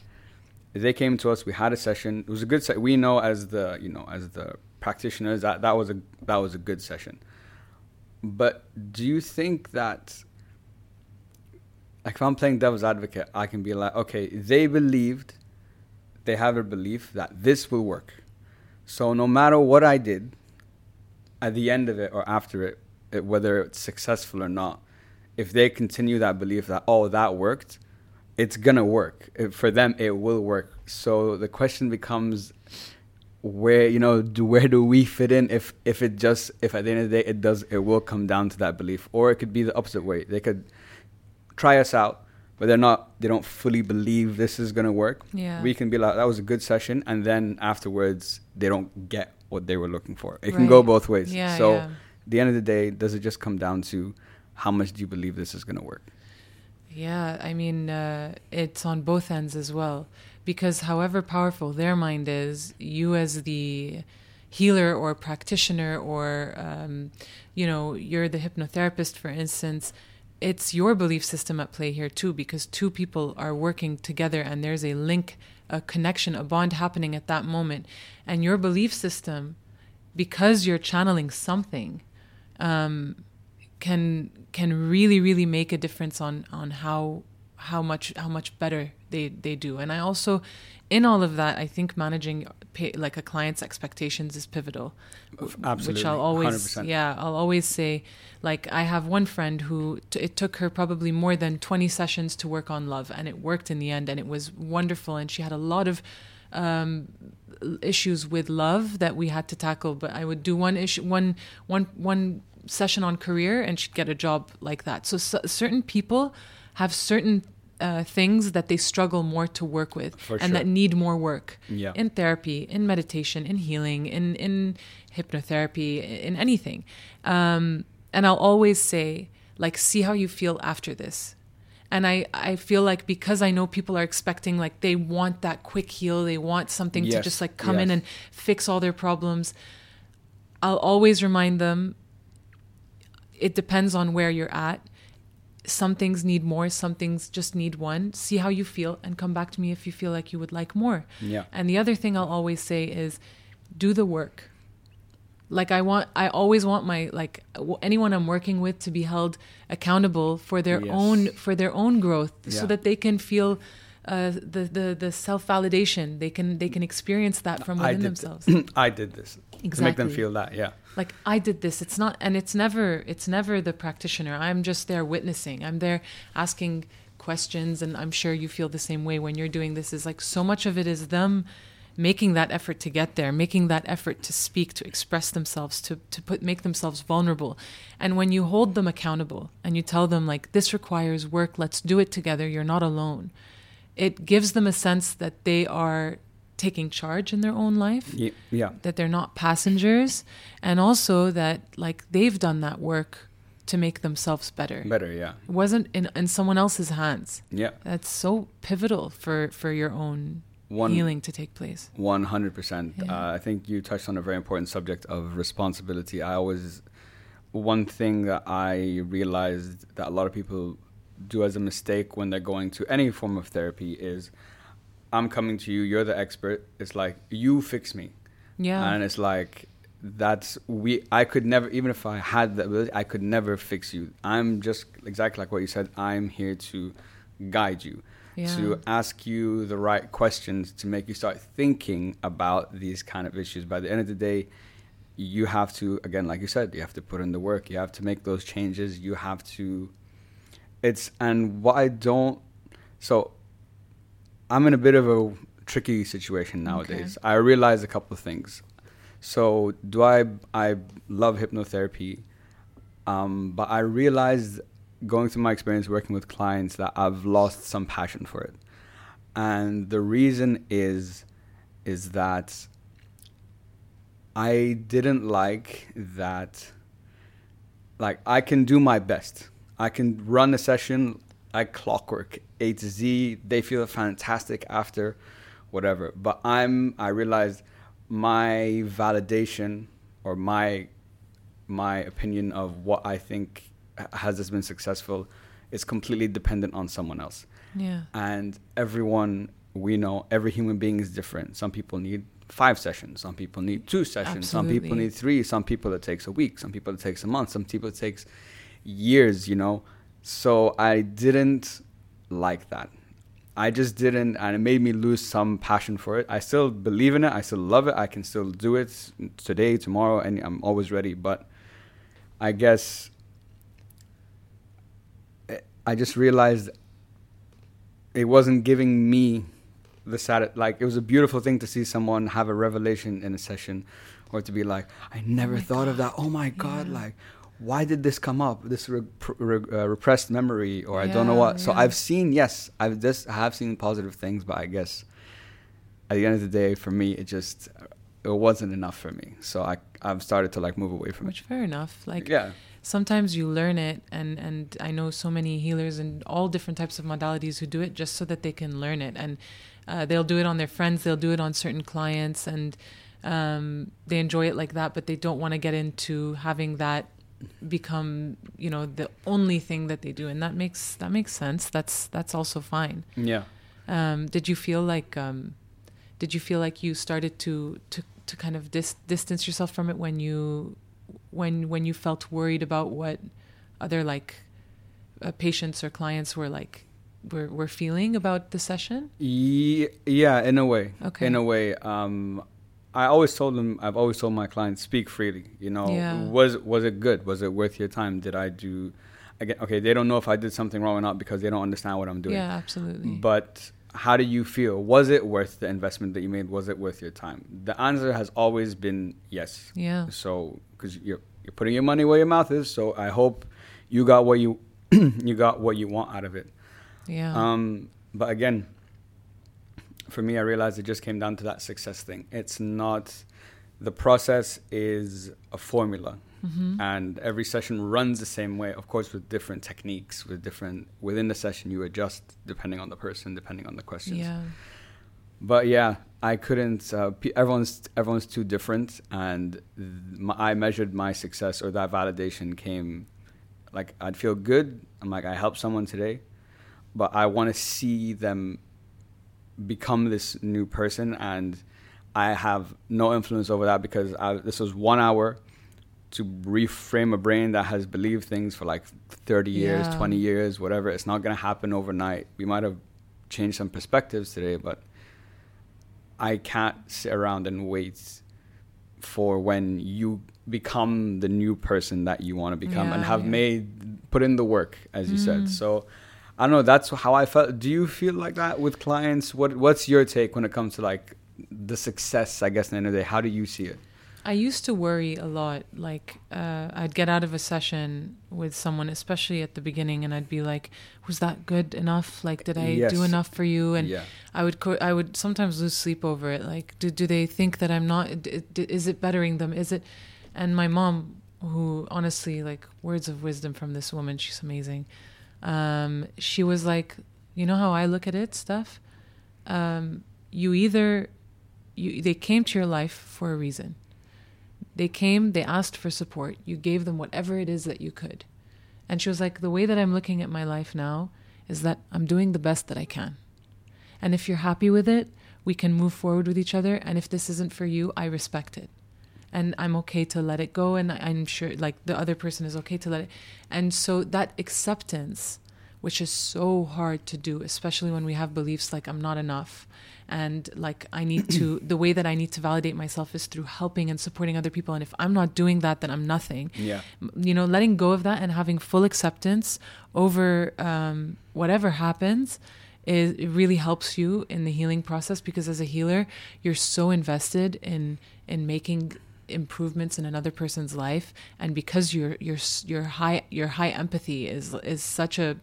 They came to us we had a session. It was a good se- we know as the you know as the practitioners that that was a that was a good session. But do you think that like if i'm playing devil's advocate i can be like okay they believed they have a belief that this will work. So no matter what i did at the end of it or after it, it whether it's successful or not if they continue that belief that oh that worked it's gonna work. For them it will work. So the question becomes where you know do, where do we fit in? If if it just if at the end of the day it does it will come down to that belief. Or it could be the opposite way. They could try us out but they're not they don't fully believe this is gonna work. Yeah. we can be like that was a good session and then afterwards they don't get what they were looking for. It can go both ways. Yeah, so yeah. at the end of the day does it just come down to how much do you believe this is gonna work Yeah, I mean, uh, it's on both ends as well. Because however powerful their mind is, you as the healer or practitioner, or, um, you know, you're the hypnotherapist, for instance, it's your belief system at play here too, because two people are working together and there's a link, a connection, a bond happening at that moment. And your belief system, because you're channeling something, um, can can really really make a difference on on how how much how much better they they do. And i also in all of that i think managing pay, like a client's expectations is pivotal. Absolutely, which i'll always 100%. yeah i'll always say like i have one friend who t- it took her probably more than 20 sessions to work on love and it worked in the end and it was wonderful and she had a lot of um, issues with love that we had to tackle but i would do one issue one one one session on career and she'd get a job like that so, c- certain people have certain uh, things that they struggle more to work with For and sure. that need more work yeah in therapy, in meditation, in healing, in in hypnotherapy, in anything. Um, and I'll always say, like, see how you feel after this. And I, I feel like because I know people are expecting, like, they want that quick heal, they want something to just like come in and fix all their problems. I'll always remind them it depends on where you're at. Some things need more, some things just need one. See how you feel and come back to me if you feel like you would like more. yeah And the other thing I'll always say is do the work. Like I want I always want my like anyone I'm working with to be held accountable for their Yes. own for their own growth Yeah. so that they can feel uh, the the the self validation. They can they can experience that from within themselves. I did this exactly. to make them feel that. Yeah. Like I did this. It's not, and it's never it's never the practitioner. I'm just there witnessing. I'm there asking questions, and I'm sure you feel the same way when you're doing this. Is like so much of it is them making that effort to get there, making that effort to speak, to express themselves, to, to put make themselves vulnerable. And when you hold them accountable and you tell them like this requires work, let's do it together, you're not alone. It gives them a sense that they are taking charge in their own life. Yeah. yeah. That they're not passengers and also that like they've done that work to make themselves better. Better, yeah. It wasn't in in someone else's hands. Yeah. That's so pivotal for for your own one, healing to take place. 100%. Yeah. Uh, I think you touched on a very important subject of responsibility. I always, one thing that I realized that a lot of people do as a mistake when they're going to any form of therapy is I'm coming to you, you're the expert. It's like, you fix me. Yeah. And it's like, that's we i could never even if i had the ability i could never fix you i'm just exactly like what you said i'm here to guide you yeah. to ask you the right questions to make you start thinking about these kind of issues. By the end of the day, you have to, again, like you said, you have to put in the work. You have to make those changes. You have to. It's and what I don't. So, I'm in a bit of a tricky situation nowadays. Okay. I realize a couple of things. So, do I? I love hypnotherapy, um, but I realized going through my experience working with clients that I've lost some passion for it. And the reason is is that I didn't like that like I can do my best. I can run a session like clockwork, A to Z. They feel fantastic after whatever. But I'm I realized my validation or my my opinion of what I think has this been successful is completely dependent on someone else. Yeah. And everyone we know, every human being is different. Some people need five sessions. Some people need two sessions. Absolutely. Some people need three. Some people it takes a week. Some people it takes a month. Some people it takes years. You know. So I didn't like that. I just didn't, and it made me lose some passion for it. I still believe in it. I still love it. I can still do it today, tomorrow, and I'm always ready. But I guess I just realized it wasn't giving me the sat like it was a beautiful thing to see someone have a revelation in a session or to be like i never oh thought God. of that oh my god yeah. like why did this come up this re- re- uh, repressed memory or yeah, i don't know what? So yeah. i've seen yes i've just I have seen positive things but i guess at the end of the day for me it just it wasn't enough for me. So i i've started to like move away from which it. which fair enough like yeah. sometimes you learn it and and I know so many healers and all different types of modalities who do it just so that they can learn it. And uh, they'll do it on their friends they'll do it on certain clients and um, they enjoy it like that but they don't want to get into having that become you know the only thing that they do and that makes that makes sense that's that's also fine yeah um, did you feel like um, did you feel like you started to to to kind of dis- distance yourself from it when you when when you felt worried about what other like uh, patients or clients were like were were feeling about the session? Yeah, yeah, in a way. Okay. In a way, um, I always told them. I've always told my clients speak freely. You know, yeah. was was it good? Was it worth your time? Did I do? Again, okay, they don't know if I did something wrong or not because they don't understand what I'm doing. Yeah, absolutely. But how do you feel? Was it worth the investment that you made? Was it worth your time? The answer has always been yes. Yeah. So, because you're you're putting your money where your mouth is, so I hope you got what you you got what you want out of it. Yeah. Um, but again, for me, I realized it just came down to that success thing. It's not the process is a formula. Mm-hmm. and every session runs the same way of course with different techniques with different within the session you adjust depending on the person depending on the questions. Yeah. But yeah i couldn't uh, everyone's everyone's too different. And my, i measured my success or that validation came like i'd feel good. I'm like i helped someone today but i want to see them become this new person and I have no influence over that because I, this was one hour to reframe a brain that has believed things for like 30 years, yeah. 20 years, whatever. It's not going to happen overnight. We might have changed some perspectives today, but I can't sit around and wait for when you become the new person that you want to become Yeah, and have yeah. made put in the work as you Mm. said so i don't know that's how i felt do you feel like that with clients what what's your take when it comes to like the success i guess in the end of the day how do you see it I used to worry a lot. Like, uh, I'd get out of a session with someone, especially at the beginning, and I'd be like, "Was that good enough? Like, did I Yes. do enough for you?" And yeah I would, co- I would sometimes lose sleep over it. Like, do do they think that I'm not? d- d- Is it bettering them? Is it? And my mom, who honestly, like, words of wisdom from this woman, she's amazing. Um, she was like, you know how I look at it, stuff. Um, you either, you they came to your life for a reason. They came, they asked for support. You gave them whatever it is that you could. And she was like, The way that I'm looking at my life now is that I'm doing the best that I can. And if you're happy with it, we can move forward with each other. And if this isn't for you, I respect it. And I'm okay to let it go. And I- I'm sure, like, the other person is okay to let it. And so that acceptance, which is so hard to do, especially when we have beliefs like I'm not enough. And like I need to, the way that I need to validate myself is through helping and supporting other people. And if I'm not doing that, then I'm nothing yeah you know letting go of that and having full acceptance over um, whatever happens is it really helps you in the healing process because as a healer you're so invested in in making improvements in another person's life and because your your your high your high empathy is is such a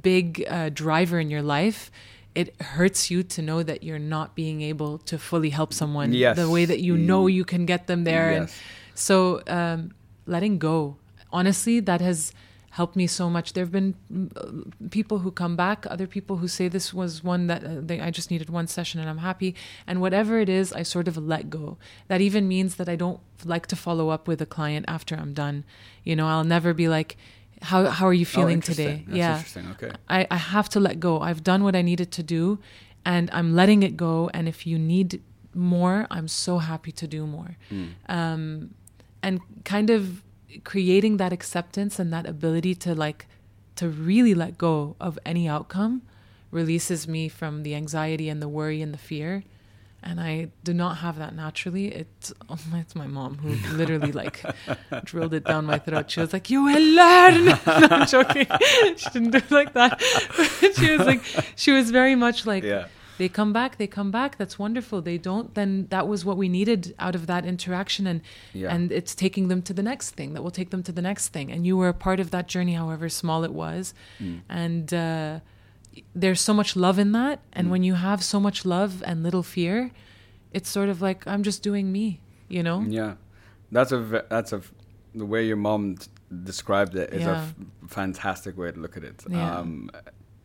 big uh, driver in your life it hurts you to know that you're not being able to fully help someone Yes. the way that you know Mm. you can get them there and so um, letting go, honestly, that has helped me so much. There have been uh, people who come back, other people who say this was one that uh, they, I just needed one session and I'm happy. And whatever it is, I sort of let go. That even means that I don't like to follow up with a client after I'm done. You know, I'll never be like, how how are you Oh, feeling interesting. today? That's yeah. interesting okay I, I have to let go. I've done what I needed to do and I'm letting it go. And if you need more, I'm so happy to do more. Mm. Um, and kind of creating that acceptance and that ability to like, to really let go of any outcome releases me from the anxiety and the worry and the fear. And I do not have that naturally. It's oh, it's my mom who literally like drilled it down my throat. She was like, "You will learn." no, I'm joking. she didn't do it like that. she was like, she was very much like, yeah they come back, they come back. That's wonderful. They don't. Then that was what we needed out of that interaction, and yeah and it's taking them to the next thing that will take them to the next thing. And you were a part of that journey, however small it was. Mm. And uh, there's so much love in that. And Mm. when you have so much love and little fear, it's sort of like I'm just doing me. You know? Yeah, that's a that's a the way your mom described it is a Yeah. f- fantastic way to look at it. Yeah. Um,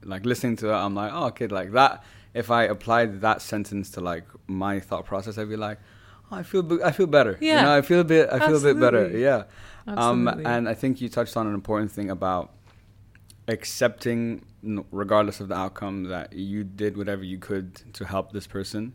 like listening to that, I'm like, oh, okay, like that. If I applied that sentence to like my thought process, I'd be like, oh, I feel b- I feel better. you Yeah. know, I feel a bit I feel a bit better. Absolutely. Yeah. Um, Absolutely. and I think you touched on an important thing about accepting, regardless of the outcome, that you did whatever you could to help this person.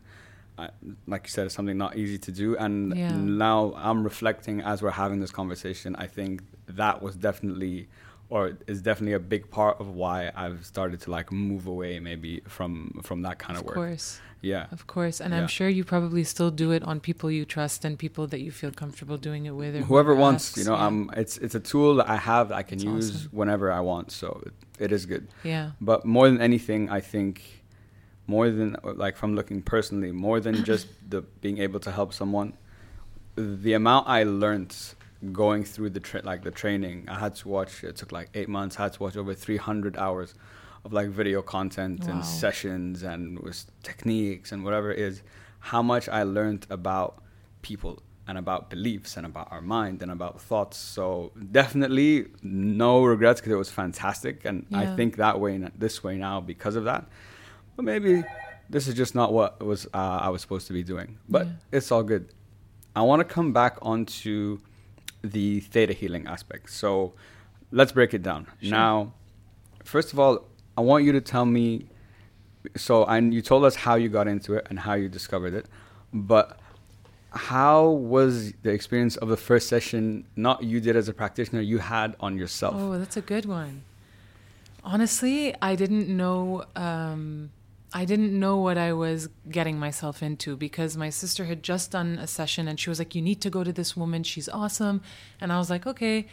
I, like you said, it's something not easy to do. And Yeah. now I'm reflecting as we're having this conversation. I think that was definitely, or is definitely a big part of why I've started to like move away, maybe from from that kind of, of work. Of course, Yeah. of course. And Yeah. I'm sure you probably still do it on people you trust and people that you feel comfortable doing it with. Or Whoever wants, asks, you know, yeah. um, it's it's a tool that I have that I can It's use awesome. whenever I want. So it, it is good. yeah. But more than anything, I think more than like from looking personally, more than just the being able to help someone, the amount I learned going through the tra- like the training, I had to watch. It took like eight months. I had to watch over three hundred hours of like video content Wow. and sessions and with techniques and whatever it is. How much I learned about people and about beliefs and about our mind and about thoughts. So definitely no regrets because it was fantastic, and I think that way this way now because of that. But maybe this is just not what was uh, I was supposed to be doing. But Yeah. it's all good. I want to come back onto the theta healing aspect. So let's break it down. Sure. Now, first of all, I want you to tell me. So, and you told us how you got into it and how you discovered it, but how was the experience of the first session? Not you did as a practitioner, you had on yourself. Oh, that's a good one. Honestly, I didn't know um, I didn't know what I was getting myself into because my sister had just done a session and she was like, You need to go to this woman. She's awesome. And I was like, Okay.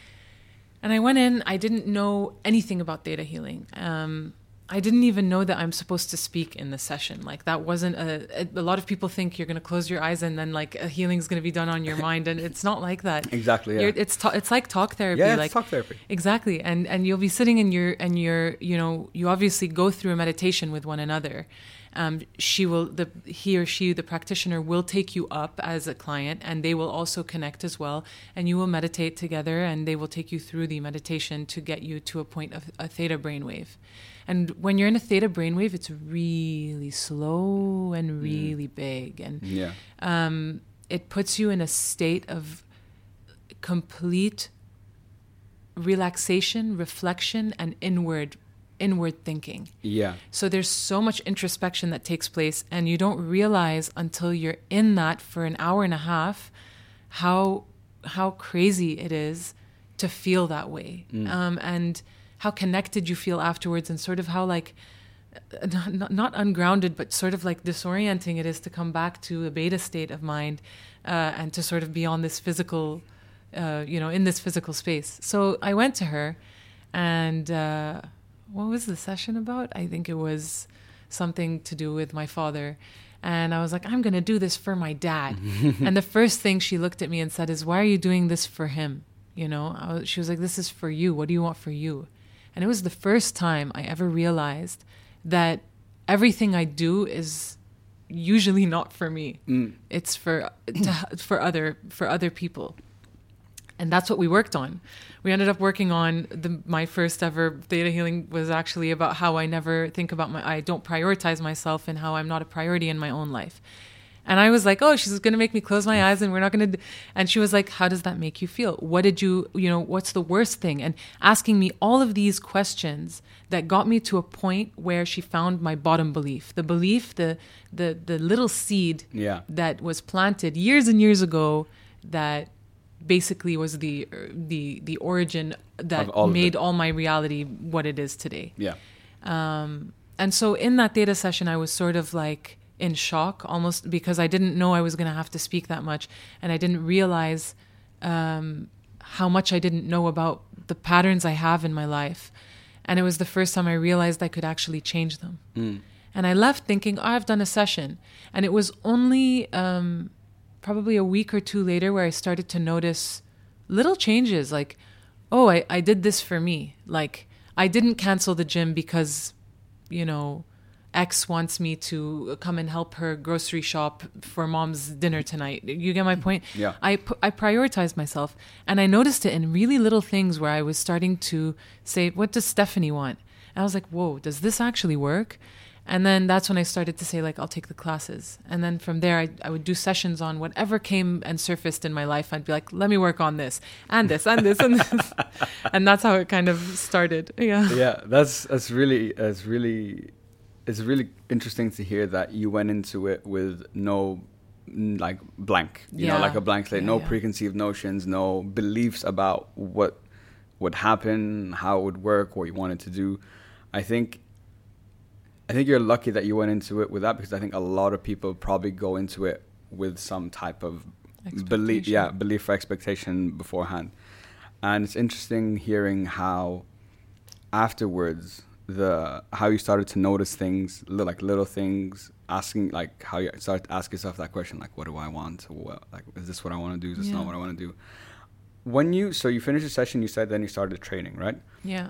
And I went in, I didn't know anything about theta healing. Um, I didn't even know that I'm supposed to speak in the session. Like that wasn't a. A lot of people think you're going to close your eyes and then like a healing is going to be done on your mind, and it's not like that. Exactly. Yeah. You're, it's ta- it's like talk therapy. yeah, like it's talk therapy. Exactly. And and you'll be sitting in your and you're you know you obviously go through a meditation with one another. Um, she will the he or she the practitioner will take you up as a client and they will also connect as well and you will meditate together and they will take you through the meditation to get you to a point of a theta brainwave. And when you're in a theta brainwave, it's really slow and really big and Yeah. um, it puts you in a state of complete relaxation, reflection, and inward inward thinking. Yeah. So there's so much introspection that takes place, and you don't realize until you're in that for an hour and a half how how crazy it is to feel that way, um, and how connected you feel afterwards, and sort of how like uh, not, not ungrounded, but sort of like disorienting it is to come back to a beta state of mind uh, and to sort of be on this physical, uh, you know, in this physical space. So I went to her, and uh, what was the session about? I think it was something to do with my father. And I was like, I'm going to do this for my dad. and the first thing she looked at me and said is, Why are you doing this for him? You know, I was, she was like, This is for you. What do you want for you? And it was the first time I ever realized that everything I do is usually not for me. Mm. It's for to, for other for other people. And that's what we worked on. We ended up working on the my first ever theta healing was actually about how I never think about my I don't prioritize myself and how I'm not a priority in my own life. And I was like, "Oh, she's going to make me close my eyes and we're not going to and she was like, "How does that make you feel? What did you, you know, what's the worst thing?" And asking me all of these questions that got me to a point where she found my bottom belief. The belief, the the the little seed Yeah. that was planted years and years ago that basically was the the the origin that all made all my reality what it is today. Yeah. Um, and so in that theta session, I was sort of like in shock almost because I didn't know I was going to have to speak that much, and I didn't realize um, how much I didn't know about the patterns I have in my life. And it was the first time I realized I could actually change them. And I left thinking, oh, I've done a session. And it was only um, probably a week or two later where I started to notice little changes like, oh, I, I did this for me. Like, I didn't cancel the gym because, you know, X wants me to come and help her grocery shop for mom's dinner tonight. You get my point? Yeah. I, I prioritized myself and I noticed it in really little things where I was starting to say, What does Stephanie want? And I was like, Whoa, does this actually work? And then that's when I started to say, like, I'll take the classes. And then from there, I, I would do sessions on whatever came and surfaced in my life. I'd be like, let me work on this and this and this and this. and that's how it kind of started. Yeah. yeah, that's that's really that's really it's really interesting to hear that you went into it with no like blank, you know, like a blank slate, Yeah, no yeah. preconceived notions, no beliefs about what would happen, how it would work, what you wanted to do. I think I think you're lucky that you went into it with that because I think a lot of people probably go into it with some type of belief, yeah, belief or expectation beforehand. And it's interesting hearing how afterwards the how you started to notice things like little things asking like how you start to ask yourself that question like what do i want? What, like is this what i want to do? Is this not what i want to do? When you so you finished the session you said then you started training right? Yeah.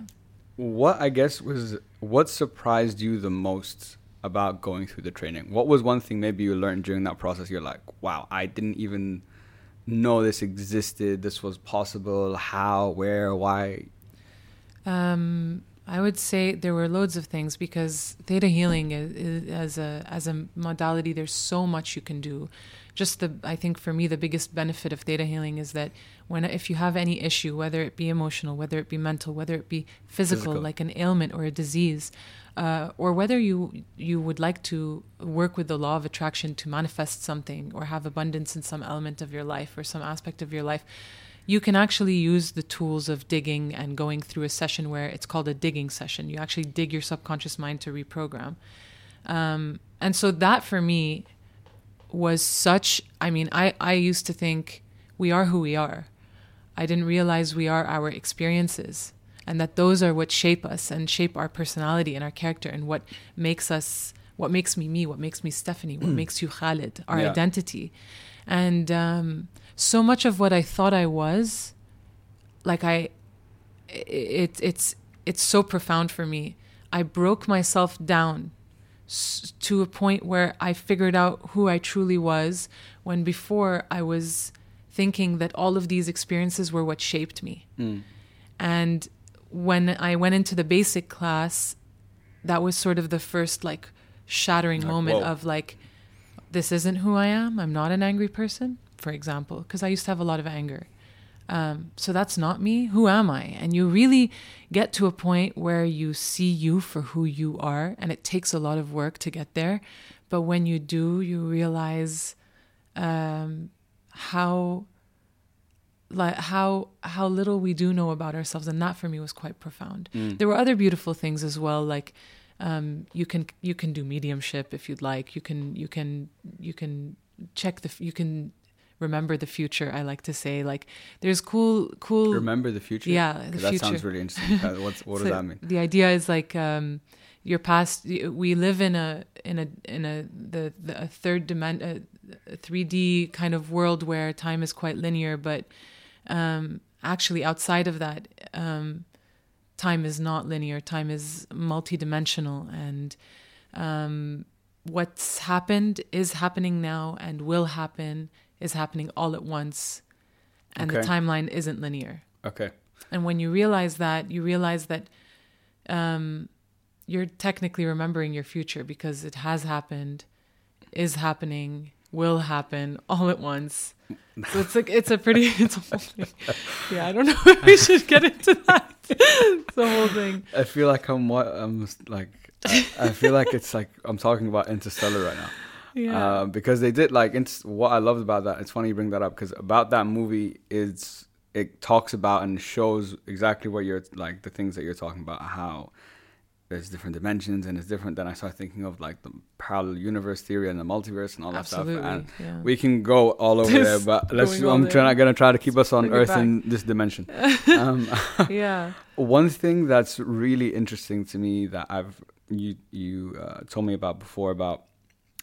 what i guess was what surprised you the most about going through the training? What was one thing maybe you learned during that process you're like wow i didn't even know this existed this was possible how where why? Um, I would say there were loads of things because theta healing is, is, as a as a modality. There's so much you can do. Just the I think for me the biggest benefit of theta healing is that when if you have any issue, whether it be emotional, whether it be mental, whether it be physical, Physical. like an ailment or a disease, uh, or whether you you would like to work with the law of attraction to manifest something or have abundance in some element of your life or some aspect of your life, you can actually use the tools of digging and going through a session where it's called a digging session. You actually dig your subconscious mind to reprogram. Um, and so that for me was such. I mean, I I used to think we are who we are. I didn't realize we are our experiences and that those are what shape us and shape our personality and our character and what makes us what makes me me what makes me stephanie what makes you khalid our Yeah. identity and um, so much of what i thought i was like i it, it's it's so profound for me. I broke myself down to a point where i figured out who i truly was when before i was thinking that all of these experiences were what shaped me. And when I went into the basic class, that was sort of the first like shattering Like, moment whoa. of like, this isn't who I am. I'm not an angry person, for example, because I used to have a lot of anger. Um, so that's not me. Who am I? And you really get to a point where you see you for who you are, and it takes a lot of work to get there. But when you do, you realize um, how like how how little we do know about ourselves and that for me was quite profound there were other beautiful things as well like um, you can you can do mediumship if you'd like you can you can you can check the you can remember the future i like to say like there's cool cool Remember the future. Yeah, the that sounds really interesting. What's, what does that mean? The idea is like um, your past. We live in a in a in a the, the a third dimension, a three D kind of world where time is quite linear, but um, actually outside of that, um, time is not linear. Time is multidimensional, and um, what's happened is happening now and will happen is happening all at once, and the timeline isn't linear. Okay. And when you realize that, you realize that um, you're technically remembering your future because it has happened, is happening, will happen all at once. So it's like it's a pretty it's a whole thing. Yeah, I don't know if we should get into that. it's the whole thing. I feel like I'm what I'm like. I, I feel like it's like I'm talking about Interstellar right now. Yeah. Uh, because they did like it's what I loved about that. It's funny you bring that up because about that movie is it talks about and shows exactly what you're like the things that you're talking about how there's different dimensions and it's different. Then I start thinking of like the parallel universe theory and the multiverse and all that Absolutely. stuff. And yeah. we can go all over there, but let's. I'm trying. Gonna try to keep us on Earth in this dimension. um, yeah. one thing that's really interesting to me that I've you you uh, told me about before about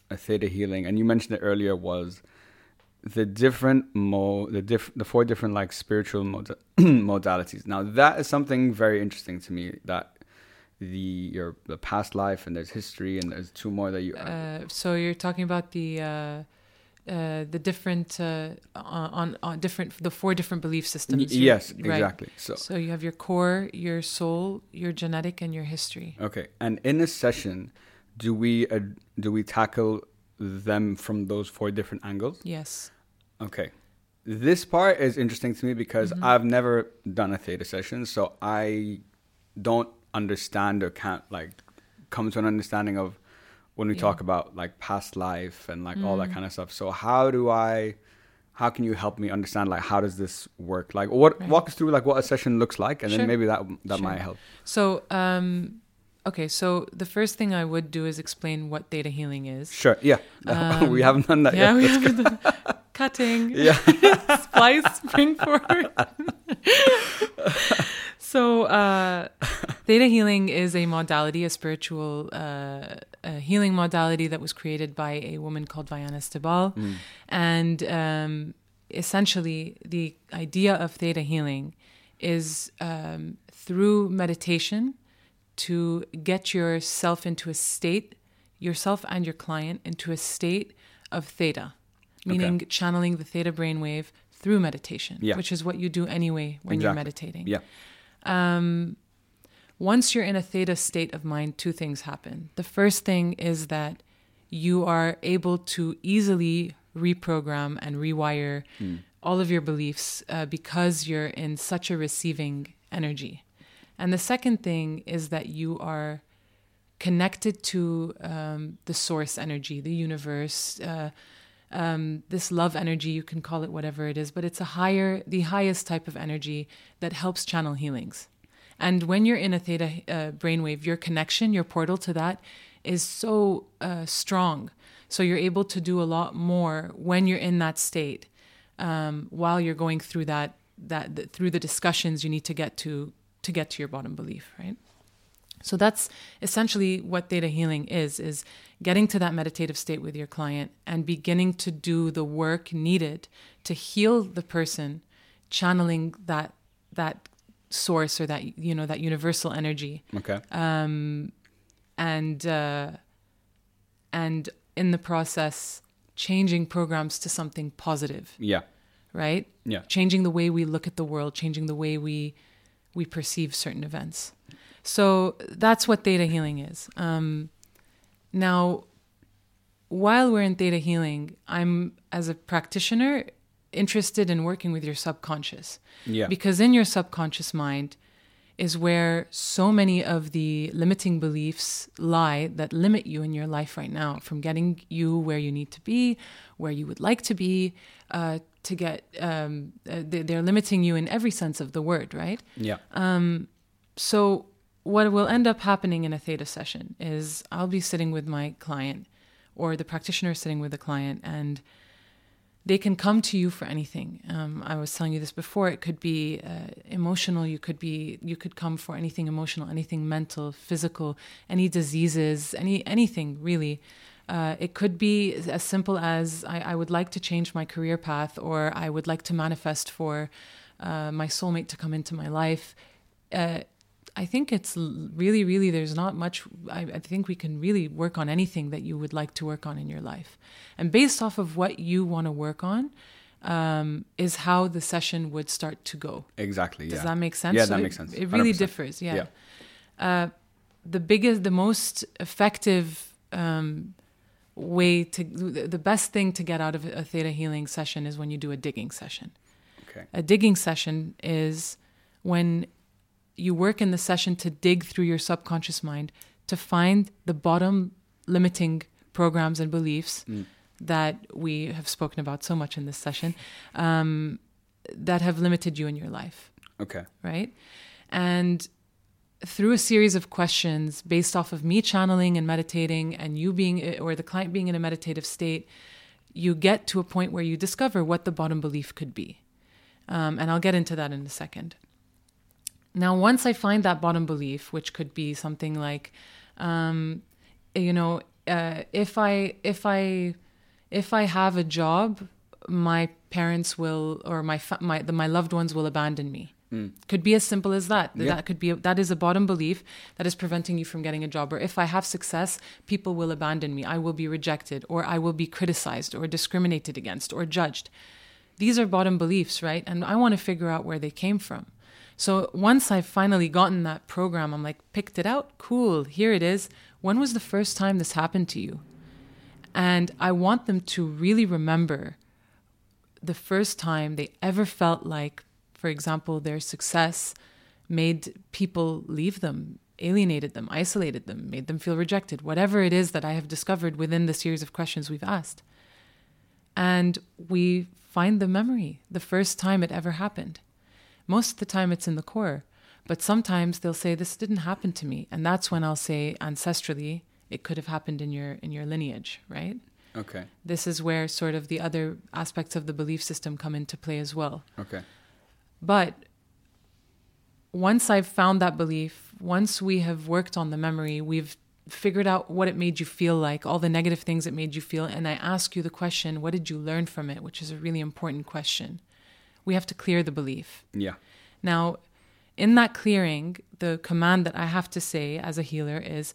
a theta healing, and you mentioned it earlier was the different mo the diff the four different like spiritual mod- modalities. Now that is something very interesting to me that the your the past life and there's history and there's two more that you Uh, so you're talking about the uh, uh, the different uh, on, on different the four different belief systems. Yes right. exactly so So you have your core, your soul, your genetic, and your history. Okay, and in a session, do we do we tackle them from those four different angles? Yes. Okay, this part is interesting to me because Mm-hmm. I've never done a theta session, so I don't understand or can't like come to an understanding of when we Yeah. talk about like past life and like all that Mm. kind of stuff. So how do I? How can you help me understand like how does this work? Like what Right. walk us through like what a session looks like, and Sure. then maybe that that Sure. might help. So, um, okay. So the first thing I would do is explain what theta healing is. Sure. Yeah. Um, we haven't done that yeah, yet. we haven't done cutting. Yeah. Splice, bring forward. So, uh, theta healing is a modality, a spiritual uh, a healing modality that was created by a woman called Vianna Stibal. Mm. And um, essentially, the idea of theta healing is um, through meditation to get yourself into a state, yourself and your client into a state of theta, meaning channeling the theta brainwave through meditation, Yeah. which is what you do anyway when you're meditating. Yeah. Um, once you're in a theta state of mind, two things happen. The first thing is that you are able to easily reprogram and rewire all of your beliefs uh, because you're in such a receiving energy. And the second thing is that you are connected to um, the source energy, the universe, uh, um, this love energy. You can call it whatever it is, but it's a higher, the highest type of energy that helps channel healings. And when you're in a theta uh, brainwave, your connection, your portal to that is so uh, strong. So you're able to do a lot more when you're in that state um, while you're going through that that the, through the discussions you need to get to to get to your bottom belief, right? So that's essentially what theta healing is is getting to that meditative state with your client and beginning to do the work needed to heal the person channeling that that source or that you know that universal energy Okay. um, and uh, and in the process changing programs to something positive yeah. right Yeah. changing the way we look at the world changing the way we we perceive certain events so that's what theta healing is um, now while we're in theta healing i'm as a practitioner interested in working with your subconscious Yeah. because in your subconscious mind is where so many of the limiting beliefs lie that limit you in your life right now from getting you where you need to be, where you would like to be, uh, to get, um, uh, they- they're limiting you in every sense of the word, right? yeah. Um, So, what will end up happening in a theta session is I'll be sitting with my client or the practitioner sitting with the client, and they can come to you for anything. Um, I was telling you this before. It could be uh, emotional. You could be. You could come for anything emotional, anything mental, physical, any diseases, any anything really. Uh, it could be as simple as I, I would like to change my career path, or I would like to manifest for uh, my soulmate to come into my life. I think it's really, really, there's not much. I, I think we can really work on anything that you would like to work on in your life. And based off of what you want to work on, um, is how the session would start to go. Exactly. Does yeah. that make sense? Yeah, So that it- makes sense. It really 100%. differs. Yeah. Yeah. Uh, the biggest, the most effective um, way to, the the best thing to get out of a theta healing session is when you do a digging session. Okay. A digging session is when you work in the session to dig through your subconscious mind to find the bottom limiting programs and beliefs Mm. that we have spoken about so much in this session um, that have limited you in your life, Okay. right? And through a series of questions based off of me channeling and meditating and you being or the client being in a meditative state you get to a point where you discover what the bottom belief could be um, and i'll get into that in a second now once i find that bottom belief which could be something like um, you know uh, if i if i if i have a job my parents will or my fa- my the, my loved ones will abandon me. Could be as simple as that. Yeah. that could be that is a bottom belief that is preventing you from getting a job. Or if i have success people will abandon me. I will be rejected or i will be criticized or discriminated against or judged. These are bottom beliefs right? And i want to figure out where they came from so once i've finally gotten that program i'm like picked it out cool here it is when was the first time this happened to you and i want them to really remember the first time they ever felt like, for example, their success made people leave them, alienated them, isolated them, made them feel rejected, whatever it is that I have discovered within the series of questions we've asked. And we find the memory, the first time it ever happened. Most of the time it's in the core, but sometimes they'll say, This didn't happen to me. And that's when I'll say, ancestrally, it could have happened in your in your lineage, right? Okay. this is where sort of the other aspects of the belief system come into play as well. Okay. But once I've found that belief, once we have worked on the memory, we've figured out what it made you feel like, all the negative things it made you feel, and I ask you the question, what did you learn from it? Which is a really important question. We have to clear the belief. Yeah. Now, in that clearing, the command that I have to say as a healer is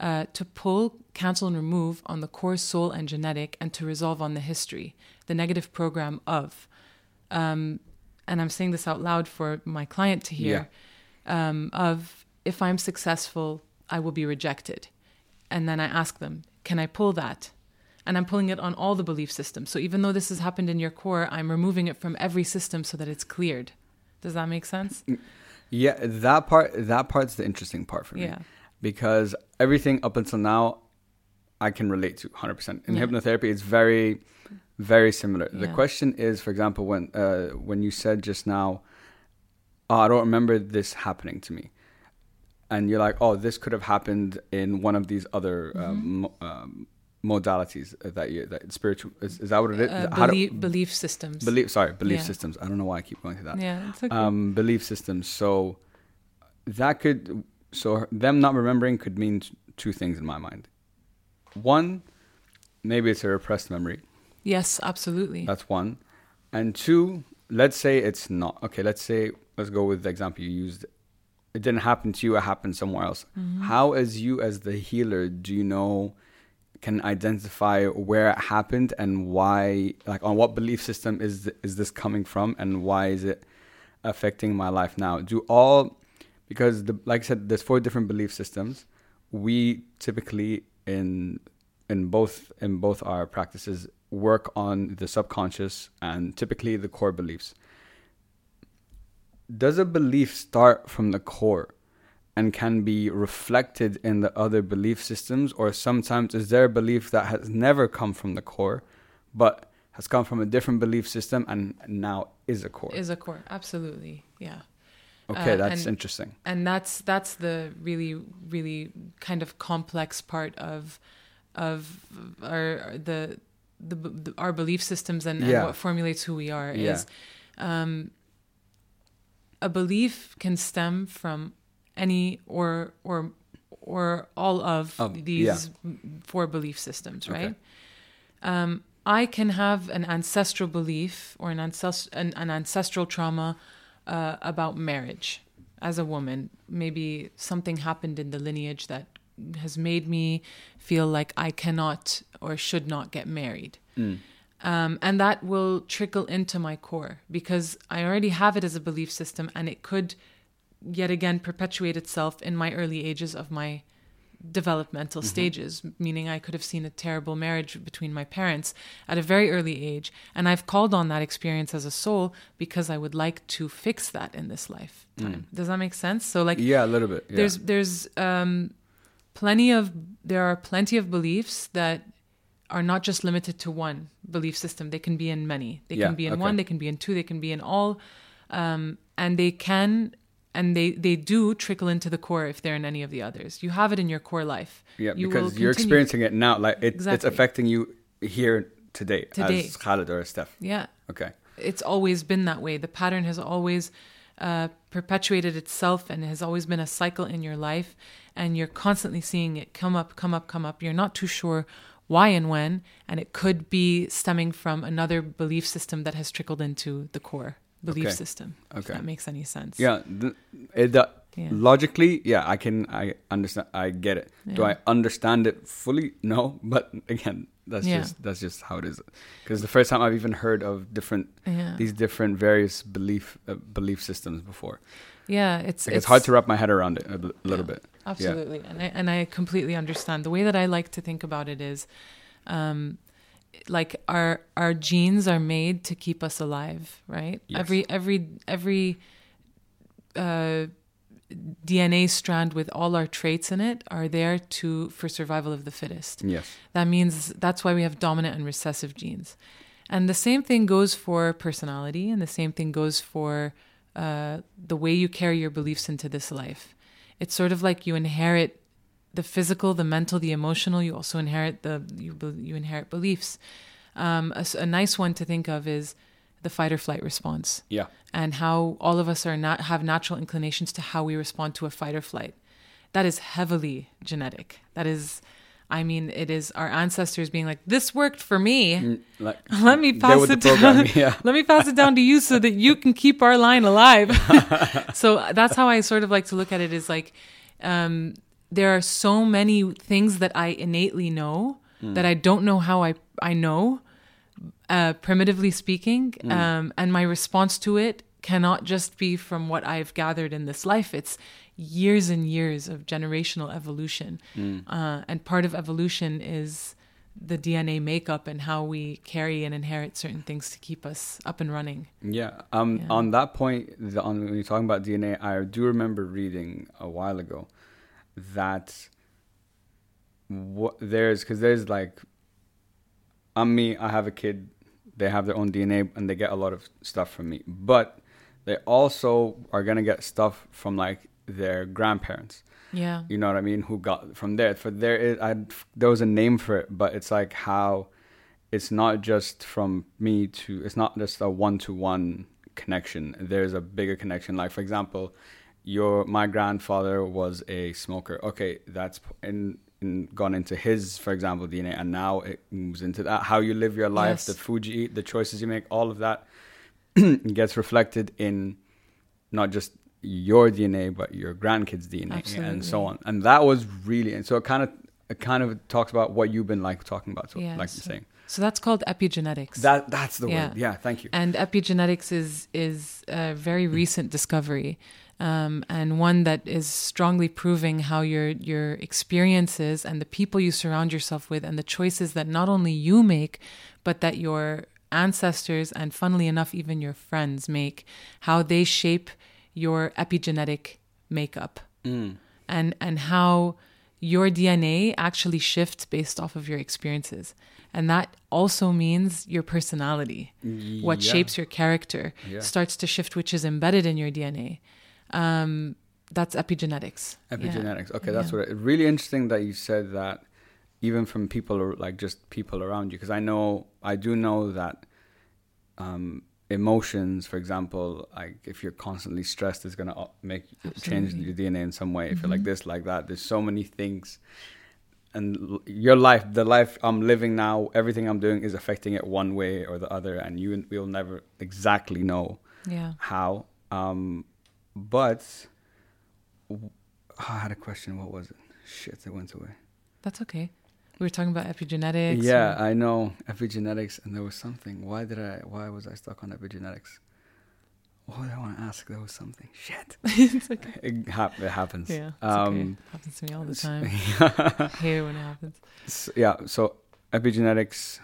uh, to pull, cancel, and remove on the core soul and genetic, and to resolve on the history, the negative program of. Um, and I'm saying this out loud for my client to hear. Um, of if I'm successful, I will be rejected, and then I ask them, can I pull that? And I'm pulling it on all the belief systems. So even though this has happened in your core, I'm removing it from every system so that it's cleared. Does that make sense? Yeah, that part that part's the interesting part for me. Yeah. Because everything up until now I can relate to 100%. In Yeah. hypnotherapy it's very very similar. The question is for example when uh when you said just now oh, I don't remember this happening to me. and you're like, oh, this could have happened in one of these other Mm-hmm. um, um, modalities that you that spiritual is, is that what it is? Uh, How do- belief, belief systems. belief sorry belief Yeah. systems. I don't know why I keep going to that. Yeah, it's okay. Um, belief systems. So that could so them not remembering could mean two things in my mind. One, maybe it's a repressed memory. yes, absolutely. That's one. And two, let's say it's not. Okay, let's say, let's go with the example you used. It didn't happen to you, it happened somewhere else. How, as you, as the healer, do you know, can identify where it happened and why, like, on what belief system is, is this coming from and why is it affecting my life now? Do all, because, the, like I said, there's four different belief systems. We typically, in in both in both our practices work on the subconscious and typically the core beliefs does a belief start from the core and can be reflected in the other belief systems or sometimes is there a belief that has never come from the core but has come from a different belief system and now is a core Is a core, absolutely. Yeah. okay uh, that's and- interesting and that's that's the really really kind of complex part of of our the the, the our belief systems and, Yeah. and what formulates who we are Yeah. is um a belief can stem from any or or or all of Of- these four belief systems Okay. right um I can have an ancestral belief or an, ancest- an, an ancestral trauma uh, about marriage as a woman. Maybe something happened in the lineage that has made me feel like I cannot or should not get married. Mm. Um, and that will trickle into my core because I already have it as a belief system and it could yet again perpetuate itself in my early ages of my developmental stages, meaning I could have seen a terrible marriage between my parents at a very early age. And I've called on that experience as a soul because I would like to fix that in this lifetime. Does that make sense? So, like, yeah a little bit yeah. there's there's um, plenty of there are plenty of beliefs that are not just limited to one belief system. They can be in many. They Yeah, can be in okay. one. They can be in two. They can be in all, um, and they can and they they do trickle into the core if they're in any of the others. You have it in your core life. Yeah, You because you're experiencing it now. Like it, it's affecting you here today, Today. as Khalid or as Steph. Yeah, Okay. it's always been that way. The pattern has always uh, perpetuated itself and has always been a cycle in your life, and you're constantly seeing it come up, come up, come up. You're not too sure why and when, and it could be stemming from another belief system that has trickled into the core belief Okay. system. If Okay. that makes any sense. Yeah. th- it, uh, Yeah. Logically, yeah, I can. I understand. I get it. Do I understand it fully? No, but again, that's Yeah. just that's just how it is. Because the first time I've even heard of different Yeah. these different various belief uh, belief systems before. yeah, it's, Like, it's hard to wrap my head around it a little Yeah. bit. Absolutely. And I and I completely understand. The way that I like to think about it is um like our our genes are made to keep us alive, right? Yes. Every every every uh DNA strand with all our traits in it are there to for survival of the fittest. Yes. That means that's why we have dominant and recessive genes. And the same thing goes for personality, and the same thing goes for uh, the way you carry your beliefs into this life. It's sort of like you inherit the physical, the mental, the emotional. You also inherit the you you inherit beliefs. Um, a, a nice one to think of is the fight or flight response Yeah. and how all of us are not have natural inclinations to how we respond to a fight or flight. That is heavily genetic. That is, I mean, it is our ancestors being like, "This worked for me. Mm, Like Let me pass it program. down. Yeah. Let me pass it down to you so that you can keep our line alive." so that's how I sort of like to look at it. Is like, um, there are so many things that I innately know that I don't know how I I know uh, primitively speaking, um, and my response to it cannot just be from what I've gathered in this life. It's years and years of generational evolution, uh, and part of evolution is the DNA makeup and how we carry and inherit certain things to keep us up and running. Yeah. Um. Yeah. On that point, the, on when you're talking about DNA, I do remember reading a while ago that what there's because there's like, I'm me. I have a kid. They have their own DNA and they get a lot of stuff from me, but they also are gonna get stuff from like their grandparents. Yeah. You know what I mean? Who got from there? For there is, I there was a name for it, but it's like how it's not just from me to. It's not just a one to one connection. There's a bigger connection. Like for example, your my grandfather was a smoker. Okay, that's in, in gone into his, for example, DNA, and now it moves into that. How you live your life, Yes. the food you eat, the choices you make, all of that gets reflected in not just your DNA, but your grandkids' DNA, and so on. And that was really, and so it kind of it kind of talks about what you've been like talking about. So, Yeah, like so- you're saying So that's called epigenetics. that that's the Yeah. word. Yeah, thank you. and epigenetics is is a very recent discovery um, and one that is strongly proving how your your experiences and the people you surround yourself with and the choices that not only you make but that your ancestors and funnily enough even your friends make how they shape your epigenetic makeup Mm. and and how your DNA actually shifts based off of your experiences. And that also means your personality. What Yeah. shapes your character Yeah. starts to shift, which is embedded in your DNA. Um, that's epigenetics. Yeah. Epigenetics. Okay, that's Yeah. what. It, really interesting that you said that, even from people or like just people around you, because I know I do know that um, emotions, for example, like if you're constantly stressed, is gonna up- make change Absolutely. your DNA in some way. If you're like Mhm. this, like that, there's so many things. And your life, the life I'm living now, everything I'm doing is affecting it one way or the other, and you will never exactly know Yeah. how. Um, but I had a question. What was it? Shit, it went away. That's okay. We were talking about epigenetics. yeah, or- I know epigenetics, and there was something. Why did I? Why was I stuck on epigenetics? What did I want to ask? There was something. Shit. it's okay. It, hap- it happens. Yeah. Um, okay. Happens to me all the time. I hate it when it happens. S- yeah. So epigenetics.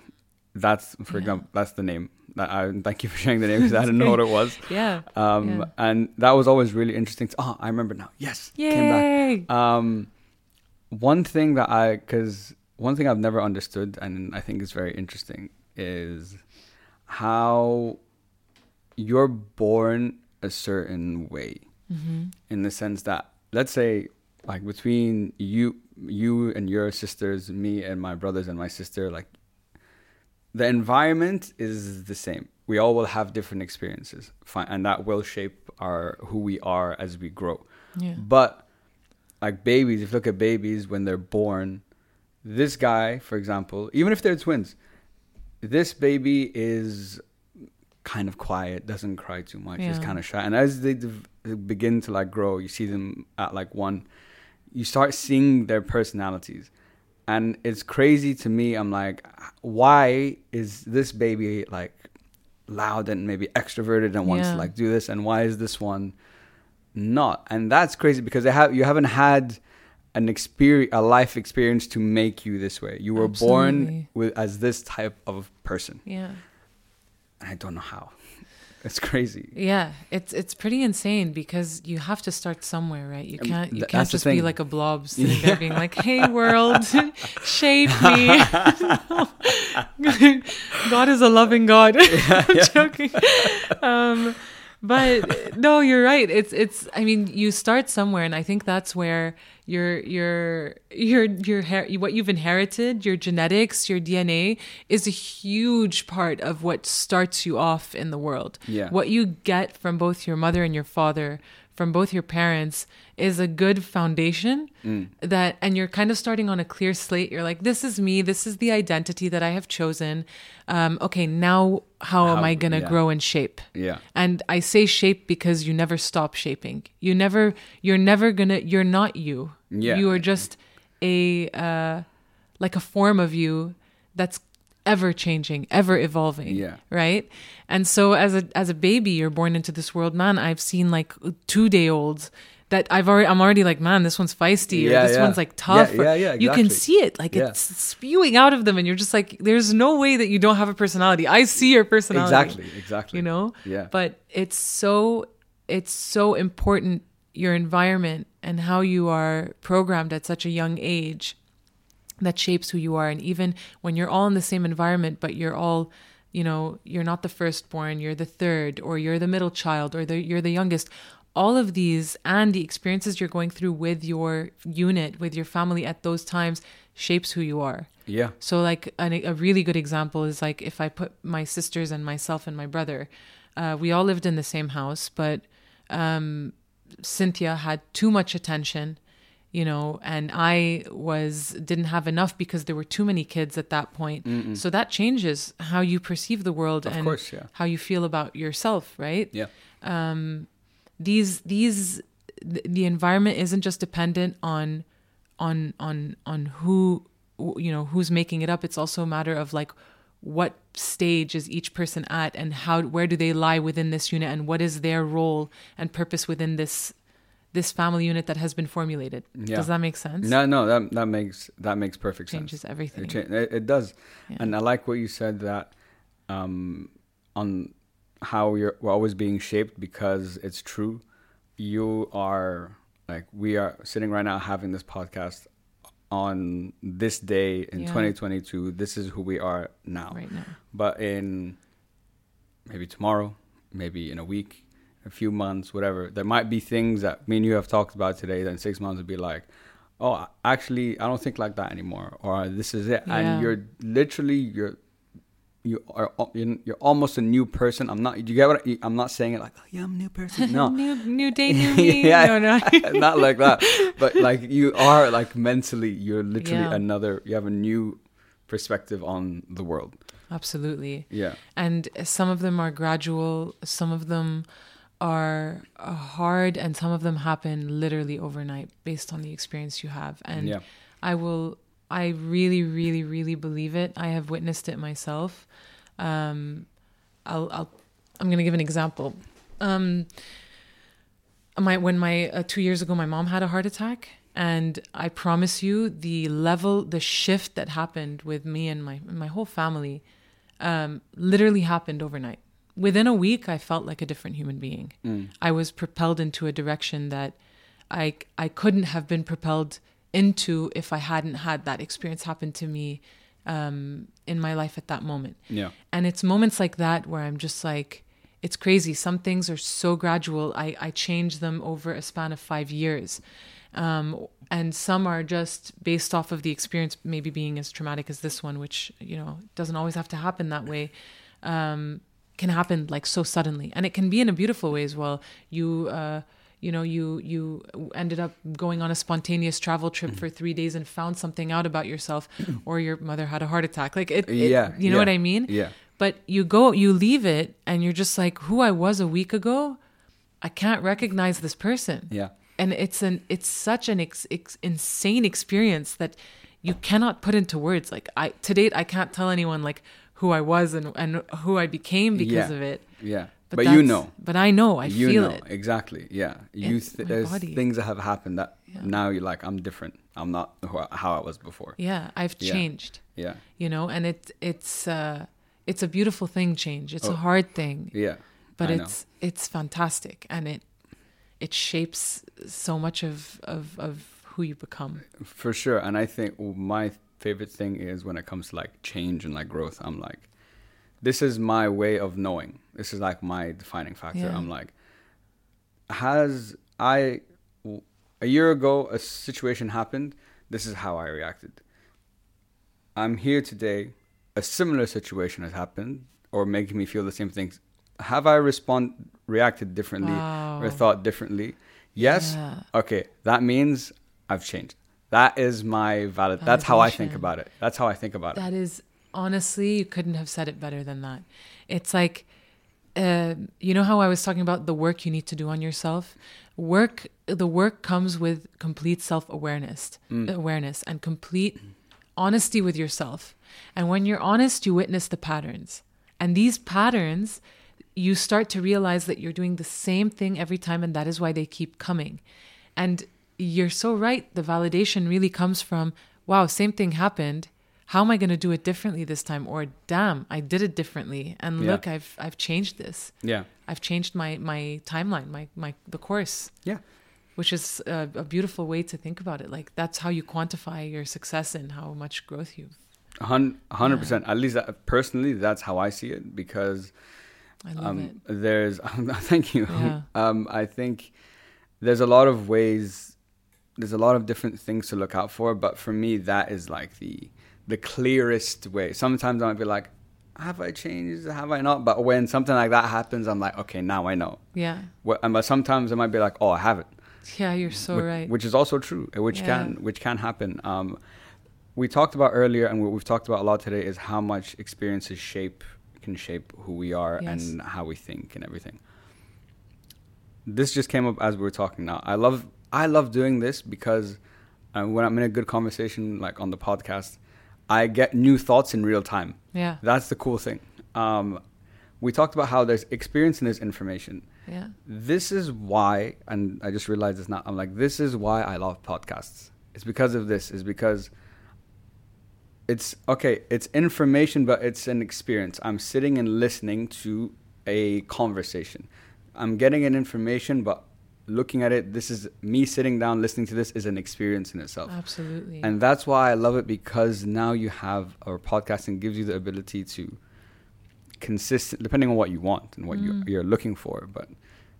That's for Yeah. example. That's the name. I thank you for sharing the name because I didn't know what it was. Yeah. Um, Yeah. and that was always really interesting. Oh, I remember now. Yes, came back. Yay. Um, one thing that I, because one thing I've never understood, and I think is very interesting, is how you're born a certain way, hmm in the sense that, let's say, like between you, you and your sisters, me and my brothers and my sister, like the environment is the same. We all will have different experiences, and that will shape our who we are as we grow. Yeah. But like babies, if you look at babies when they're born, this guy, for example, even if they're twins, this baby is kind of quiet, doesn't cry too much, is kind of shy. And as they begin to like grow, you see them at like one, you start seeing their personalities. And it's crazy to me. I'm like, why is this baby like loud and maybe extroverted and wants Yeah. to like do this? And why is this one not? And that's crazy because they have you haven't had an experience, a life experience to make you this way. You were born with as this type of person. Yeah. And I don't know how. It's crazy. Yeah, it's it's pretty insane because you have to start somewhere, right? You Um, can't you can't just be like a blob sitting there being like, "Hey world, shape me." God is a loving God. I'm joking. Um, but no, you're right. It's it's. I mean, you start somewhere, and I think that's where your your your your what you've inherited, your genetics, your DNA, is a huge part of what starts you off in the world. Yeah. What you get from both your mother and your father, from both your parents, is a good foundation Mm. that and you're kind of starting on a clear slate you're like this is me this is the identity that i have chosen um, okay now how, am i going to yeah. grow and shape Yeah. and i say shape because you never stop shaping you never you're never gonna you're not you Yeah. you are just a uh, like a form of you that's ever changing ever evolving Yeah. right and so as a as a baby you're born into this world man i've seen like two day olds that i've already i'm already like man this one's feisty or this yeah. one's like tough Yeah, yeah, yeah, you can see it like Yeah. it's spewing out of them and you're just like there's no way that you don't have a personality i see your personality Exactly. Exactly. you know Yeah. but it's so it's so important your environment and how you are programmed at such a young age that shapes who you are and even when you're all in the same environment but you're all you know you're not the firstborn you're the third or you're the middle child or the, you're the youngest all of these and the experiences you're going through with your unit, with your family at those times shapes who you are. Yeah. So, like, an, a really good example is like if I put my sisters and myself and my brother, uh, we all lived in the same house, but um, Cynthia had too much attention, you know, and I was didn't have enough because there were too many kids at that point. So that changes how you perceive the world Of and course, yeah. how you feel about yourself, right? Yeah. Um, these these th- the environment isn't just dependent on on on on who you know who's making it up it's also a matter of like what stage is each person at and how where do they lie within this unit and what is their role and purpose within this this family unit that has been formulated Yeah. does that make sense No, no, that that makes that makes perfect changes sense. everything It, cha- it, it does, Yeah. and I like what you said that um, on how you're we're always being shaped because it's true. You are like we are sitting right now having this podcast on this day in Yeah. 2022. This is who we are now. right now But in maybe tomorrow, maybe in a week, a few months, whatever, there might be things that me and you have talked about today that in six months would be like, oh, actually, I don't think like that anymore, or this is it. Yeah. And you're literally, you're, you are you're you're almost a new person. I'm not. You get what I, I'm not saying it like, oh, yeah, I'm a new person. No, new new day new me yeah, no no not like that. But like you are like mentally, you're literally Yeah. another. You have a new perspective on the world. absolutely Yeah. and some of them are gradual some of them are uh, hard and some of them happen literally overnight based on the experience you have. And Yeah. i will i really really really believe it. I have witnessed it myself. Um i'll, I'll i'm going to give an example. Um my when my uh, two years ago my mom had a heart attack and i promise you the level the shift that happened with me and my my whole family um, literally happened overnight within a week i felt like a different human being i was propelled into a direction that i i couldn't have been propelled into if i hadn't had that experience happen to me um, in my life at that moment Yeah. and it's moments like that where I'm just like, it's crazy. Some things are so gradual. I, I change them over a span of five years. Um, and some are just based off of the experience, maybe being as traumatic as this one, which, you know, doesn't always have to happen that way. Um, can happen like so suddenly. And it can be in a beautiful way as well. You, uh, you know, you you ended up going on a spontaneous travel trip for three days and found something out about yourself, or your mother had a heart attack. Like it, it- Yeah, you know yeah, what I mean? yeah. But you go, you leave it, and you're just like, who I was a week ago, I can't recognize this person. Yeah. And it's an, it's such an ex, ex, insane experience that you cannot put into words. Like I, to date, I can't tell anyone like who I was and and who I became because Yeah. of it. Yeah. But, But, you know. But I know. I you feel know. it. Exactly. Yeah. You th- there's body. things that have happened that Yeah. now you're like, I'm different. I'm not who I- how I was before. Yeah, I've Yeah. changed. Yeah. You know, and it it's uh it's a beautiful thing. Change. It's Oh. a hard thing. Yeah. but I know. it's it's fantastic and it it shapes so much of of of who you become For sure. And I think my favorite thing is when it comes to like change and like growth, I'm like, this is my way of knowing. This is like my defining factor. Yeah. I'm like, has I, a year ago, a situation happened. This is how I reacted. I'm here today. A similar situation has happened or making me feel the same things. Have I respond reacted differently or thought differently? Yes. Yeah. Okay, that means I've changed. That is my valid. That's how I think about it. That's how I think about it. that is honestly you couldn't have said it better than that it's like uh, you know how i was talking about the work you need to do on yourself work the work comes with complete self-awareness awareness and complete honesty with yourself and when you're honest you witness the patterns and these patterns you start to realize that you're doing the same thing every time and that is why they keep coming and you're so right the validation really comes from wow same thing happened how am i going to do it differently this time or damn i did it differently and Yeah. look i've i've changed this Yeah. i've changed my my timeline my my the course Yeah. which is a, a beautiful way to think about it like that's how you quantify your success and how much growth you've hundred percent. At least that, personally, that's how I see it because I love um, it. There's thank you. Yeah. Um, I think there's a lot of ways. There's a lot of different things to look out for, but for me, that is like the the clearest way. Sometimes I might be like, have I changed? Have I not? But when something like that happens, I'm like, okay, now I know. Yeah. But sometimes it might be like, oh, I haven't. Yeah, you're so which, right. Which is also true, uh, which Yeah. can which can happen. Um, we talked about earlier, and what we've talked about a lot today is how much experiences shape can shape who we are Yes. and how we think and everything. This just came up as we were talking. Now, I love I love doing this because uh, when I'm in a good conversation, like on the podcast, I get new thoughts in real time. yeah. That's the cool thing. Um, we talked about how there's experience and there's information Yeah. this is why and i just realized it's not, i'm like this is why i love podcasts it's because of this is because it's okay it's information but it's an experience i'm sitting and listening to a conversation i'm getting an information but looking at it this is me sitting down listening to this is an experience in itself Absolutely. and that's why I love it because now you have our podcasting gives you the ability to consistent depending on what you want and what you, Mm. you're looking for, but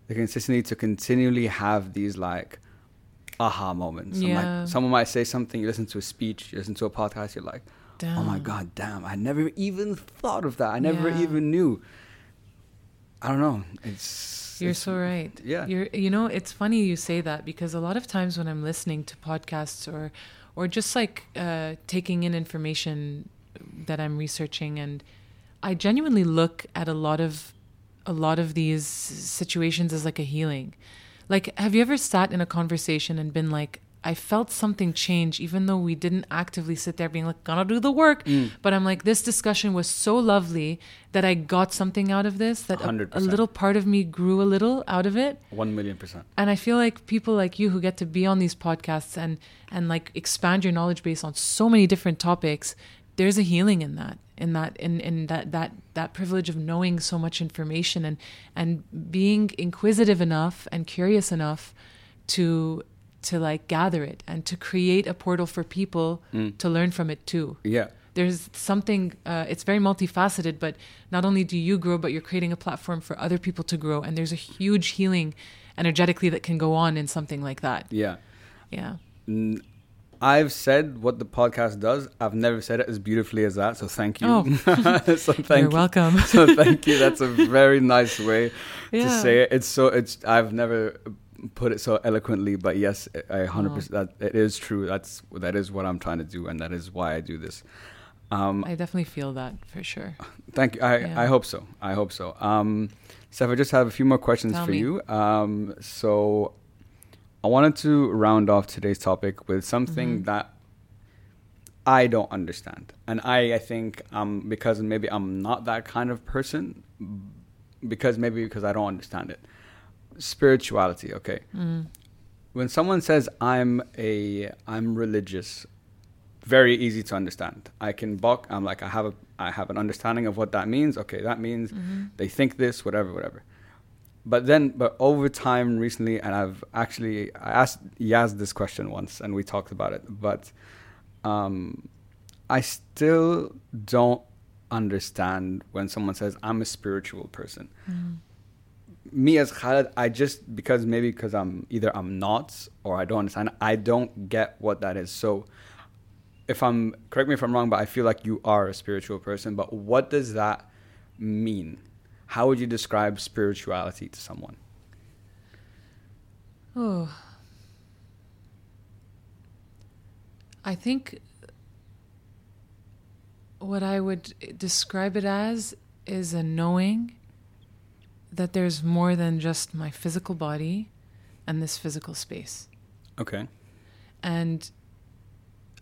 the consistency to continually have these like aha moments. I'm Yeah. Like someone might say something, you listen to a speech, you listen to a podcast, you're like, oh my god, damn! I never even thought of that. I never Yeah. even knew. I don't know. It's You're it's- so right. Yeah. You're you know, it's funny you say that because a lot of times when I'm listening to podcasts or or just like uh taking in information that I'm researching and I genuinely look at a lot of a lot of these situations as like a healing. Like have you ever sat in a conversation and been like I felt something change even though we didn't actively sit there being like gonna do the work Mm. but I'm like this discussion was so lovely that I got something out of this that a, a little part of me grew a little out of it One million percent. and i feel like people like you who get to be on these podcasts and and like expand your knowledge base on so many different topics there's a healing in that in that in, in that that that privilege of knowing so much information and and being inquisitive enough and curious enough to to like gather it and to create a portal for people to learn from it too Yeah. there's something uh, it's very multifaceted but not only do you grow but you're creating a platform for other people to grow and there's a huge healing energetically that can go on in something like that Yeah. yeah N- I've said what the podcast does. I've never said it as beautifully as that. So thank you. Oh. so thank you're you. welcome so thank you. That's a very nice way to say it. It's so it's I've never put it so eloquently, but yes, I hundred percent that it is true. That's that is what I'm trying to do, and that is why I do this. Um, i definitely feel that for sure Thank you. I, Yeah. I hope so. I hope so. Um, Steph, I just have a few more questions Tell for me. you. Um, so I wanted to round off today's topic with something Mm-hmm. that I don't understand. And I, I think um, because maybe I'm not that kind of person, because maybe because I don't understand it. Spirituality, okay. Mm. When someone says I'm a I'm religious, very easy to understand. I can buck. I'm like I have a I have an understanding of what that means. Okay, that means Mm-hmm. they think this, whatever, whatever. But then, but over time, recently, and I've actually I asked Yaz this question once, and we talked about it. But um, I still don't understand when someone says I'm a spiritual person. Me as Khaled, I just because maybe because I'm either I'm not or I don't understand. I don't get what that is. So if I'm correct me if I'm wrong, but I feel like you are a spiritual person. But what does that mean? How would you describe spirituality to someone? oh i think what i would describe it as is a knowing that there's more than just my physical body and this physical space Okay. And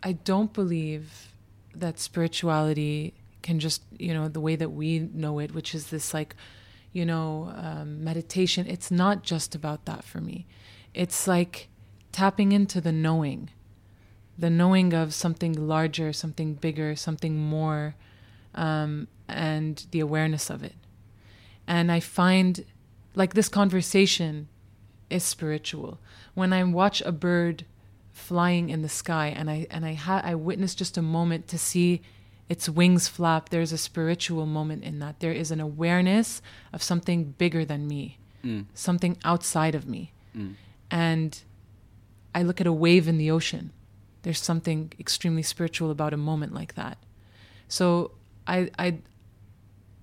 I don't believe that spirituality can just, you know, the way that we know it, which is this like, you know, um, meditation. It's not just about that for me. It's like tapping into the knowing, the knowing of something larger, something bigger, something more, um, and the awareness of it. And I find like this conversation is spiritual. When I watch a bird flying in the sky and I and I ha- I witness just a moment to see its wings flap. There's a spiritual moment in that. There is an awareness of something bigger than me, Mm. something outside of me. Mm. And I look at a wave in the ocean. There's something extremely spiritual about a moment like that. So I I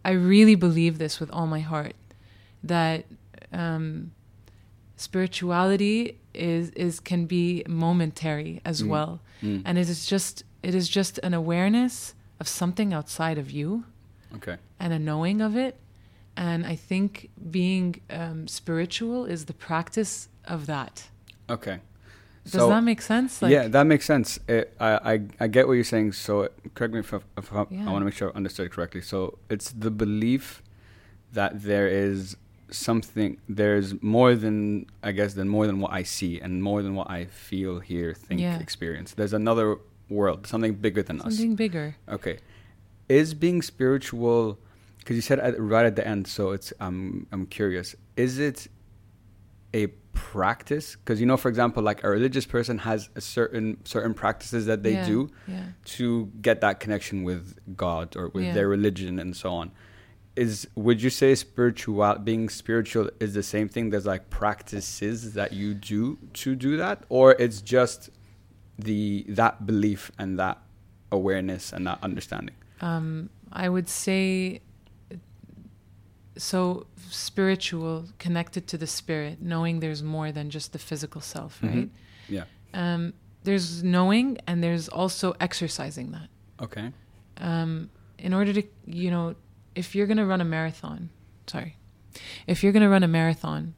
I really believe this with all my heart that um, spirituality is is can be momentary as Mm. well, Mm. and it is just it is just an awareness of something outside of you Okay. and a knowing of it. And I think being um, spiritual is the practice of that. Okay. Does that make sense? yeah, that makes sense. It, I, I I get what you're saying. So correct me if, I- if I, Yeah. I want to make sure I understood correctly. So it's the belief that there is something. There's more than I guess than more than what I see and more than what I feel, hear, think, Yeah. experience. There's another world, something bigger than us. something bigger. Okay, is being spiritual? Because you said at, right at the end, so it's um, I'm curious. Is it a practice? Because you know, for example, like a religious person has a certain certain practices that they Yeah, do Yeah. to get that connection with God or with Yeah. their religion and so on. Is would you say spiritual being spiritual is the same thing? There's like practices that you do to do that, or it's just the that belief and that awareness and that understanding. Um, I would say so spiritual, connected to the spirit, knowing there's more than just the physical self, Mhm. right? Yeah. Um, there's knowing, and there's also exercising that. Okay. um, in order to, you know, if you're going to run a marathon, sorry, if you're going to run a marathon,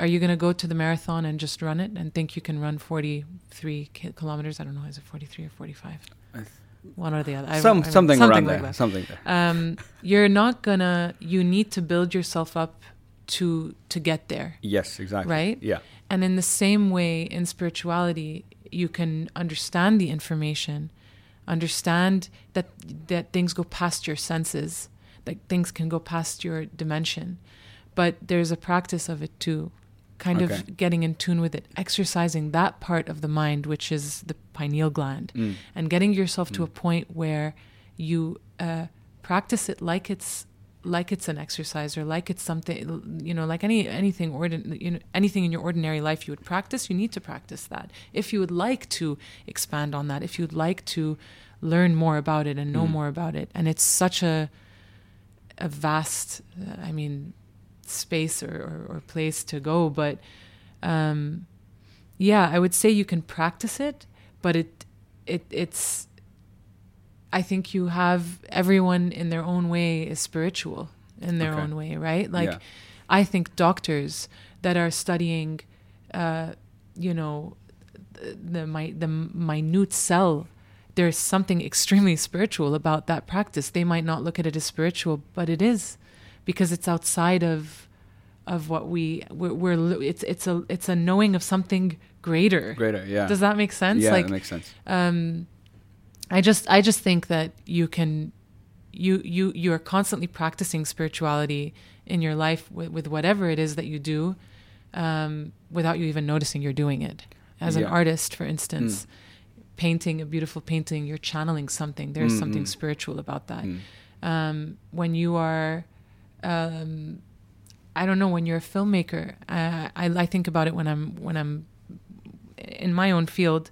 are you going to go to the marathon and just run it and think you can run 43 ki- kilometers? I don't know, is it 43 or 45? I th- One or the other. I- Some I mean, something, around like there. that. Something there. Um, you're not gonna. You need to build yourself up to to get there, Yes, exactly. right? Yeah. And in the same way, in spirituality, you can understand the information, understand that that things go past your senses, that things can go past your dimension. But there's a practice of it too, kind Okay. of getting in tune with it, exercising that part of the mind, which is the pineal gland, Mm. and getting yourself to Mm. a point where you uh, practice it like it's like it's an exercise or like it's something you know like any anything ordin- you know anything in your ordinary life you would practice you need to practice that if you would like to expand on that if you'd like to learn more about it and know Mm. more about it and it's such a a vast uh, i mean space or, or, or place to go but um yeah i would say you can practice it but it it it's I think you have everyone in their own way is spiritual in their Okay. own way, right? Like, Yeah. I think doctors that are studying, uh, you know, the the, mi- the minute cell, there's something extremely spiritual about that practice. They might not look at it as spiritual, but it is, because it's outside of of what we we're, we're it's it's a it's a knowing of something greater. Greater. Yeah. Does that make sense? yeah, like that makes sense. um i just i just think that you can you you you're constantly practicing spirituality in your life with, with whatever it is that you do um without you even noticing you're doing it as an artist for instance painting a beautiful painting you're channeling something there's Mm, something mm. spiritual about that Mm. um, when you are um, I don't know when you're a filmmaker uh, I, I think about it when I'm when I'm in my own field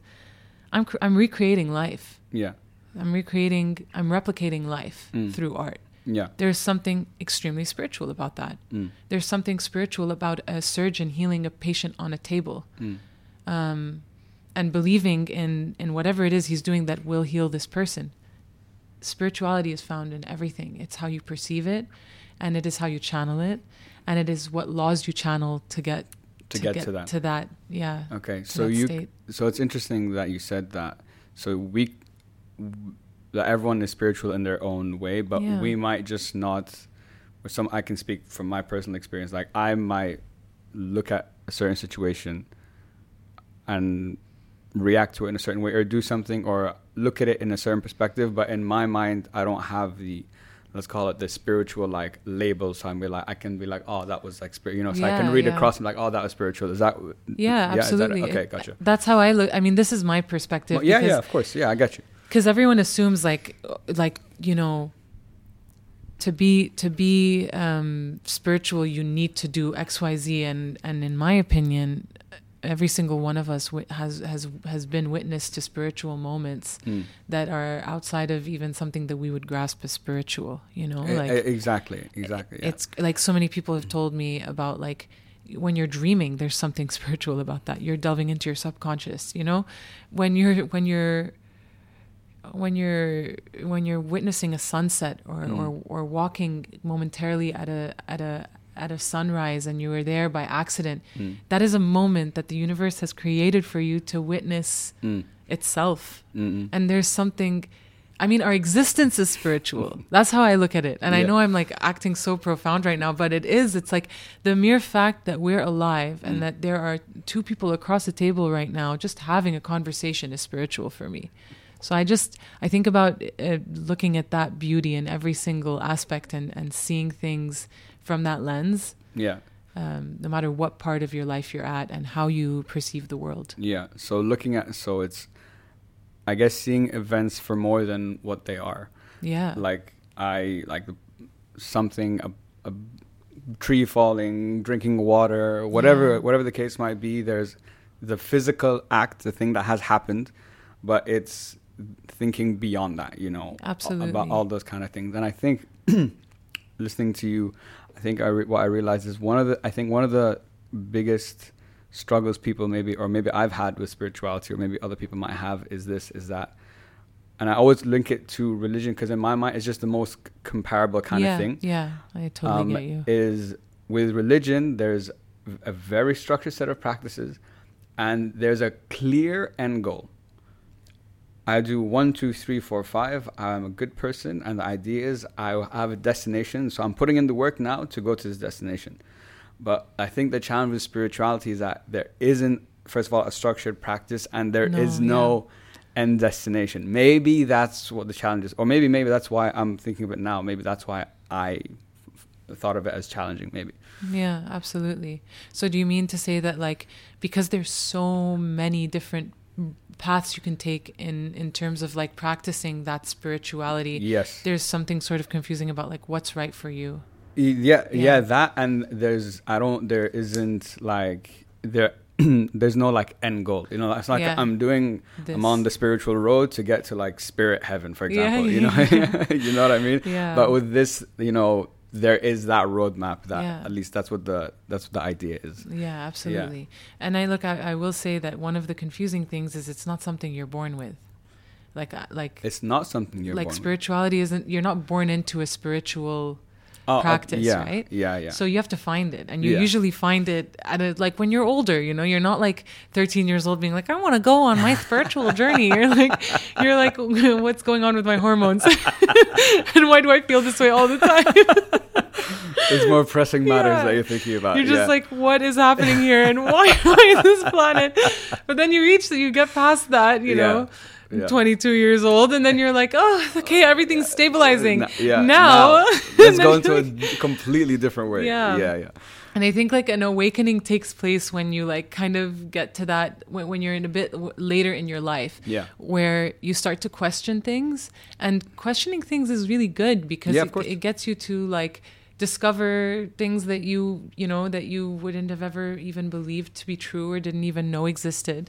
I'm cr- I'm recreating life Yeah. I'm recreating I'm replicating life Mm. through art Yeah. there's something extremely spiritual about that Mm. there's something spiritual about a surgeon healing a patient on a table Mm. um, and believing in in whatever it is he's doing that will heal this person. Spirituality is found in everything. It's how you perceive it, and it is how you channel it, and it is what laws you channel to get To get to that. To that, yeah. Okay. So you. state. So it's interesting that you said that. So we. That everyone is spiritual in their own way, but Yeah. we might just not. Or some I can speak from my personal experience. Like I might look at a certain situation and react to it in a certain way or do something or look at it in a certain perspective but in my mind i don't have the let's call it the spiritual like label so i'm be like i can be like oh that was like spirit you know so i can read yeah. across and be like oh that was spiritual is that Yeah, yeah is that- absolutely. okay gotcha That's how I look. I mean, this is my perspective. Well, yeah because yeah of course yeah i got you because everyone assumes like like you know to be to be um, spiritual you need to do xyz and and in my opinion every single one of us has has has been witness to spiritual moments Mm. that are outside of even something that we would grasp as spiritual you know like exactly, exactly. Yeah. it's like so many people have told me about like when you're dreaming there's something spiritual about that you're delving into your subconscious you know when you're when you're when you're when you're witnessing a sunset or Mm. or, or walking momentarily at a at a at a sunrise and you were there by accident Mm. that is a moment that the universe has created for you to witness Mm. itself Mm-mm. and there's something i mean our existence is spiritual that's how i look at it and i know i'm like acting so profound right now but it is it's like the mere fact that we're alive and Mm. that there are two people across the table right now just having a conversation is spiritual for me so i just i think about uh, looking at that beauty in every single aspect and and seeing things from that lens Yeah, um, no matter what part of your life you're at and how you perceive the world yeah. So looking at so it's, I guess, seeing events for more than what they are. yeah Like I like something a, a tree falling, drinking water, whatever Yeah. whatever the case might be. There's the physical act, the thing that has happened, but it's thinking beyond that. You know, Absolutely. about all those kind of things. And I think listening to you, think I re- what I realized is one of the I think one of the biggest struggles people maybe or maybe I've had with spirituality or maybe other people might have is this is that and I always link it to religion because in my mind it's just the most comparable kind yeah, of thing. yeah i totally um, get you. is with religion there's a very structured set of practices and there's a clear end goal i do one two three four five. I'm a good person and the idea is i have a destination so i'm putting in the work now to go to this destination. But i think the challenge with spirituality is that there isn't first of all a structured practice and there is No, no end destination. Maybe that's what the challenge is or maybe maybe that's why i'm thinking of it now. Maybe that's why I thought of it as challenging maybe. Yeah, absolutely. So do you mean to say that like because there's so many different paths you can take in in terms of like practicing that spirituality, yes there's something sort of confusing about like what's right for you. Yeah, Yeah. yeah that and there's i don't there isn't like there there's no like end goal you know it's like Yeah. i'm doing This. i'm on the spiritual road to get to like spirit heaven for Yeah, example you know you know what i mean Yeah. but with this you know there is that roadmap that Yeah. at least that's what the that's what the idea is Yeah, absolutely. And I look, I, I will say that one of the confusing things is it's not something you're born with. Like, uh, like, it's not something you're like born with. spirituality isn't. You're not born into a spiritual uh, practice, yeah, right? yeah yeah So you have to find it, and you Yeah. usually find it at a like when you're older. You know, you're not like 13 years old being like, I want to go on my spiritual journey. You're like, you're like, what's going on with my hormones, and why do I feel this way all the time? there's more pressing matters Yeah. that you're thinking about You're just yeah. like, what is happening here, and why, why is this planet? But then you reach, that, you get past that, you know. Yeah. 22 years old, and then you're like, oh, okay, everything's stabilizing. N- yeah now, let's go And into a completely different way Yeah. yeah yeah And I think like an awakening takes place when you like kind of get to that when, when you're in a bit w- later in your life, Yeah. where you start to question things, and questioning things is really good because Yeah, it, it gets you to like discover things that you you know that you wouldn't have ever even believed to be true or didn't even know existed.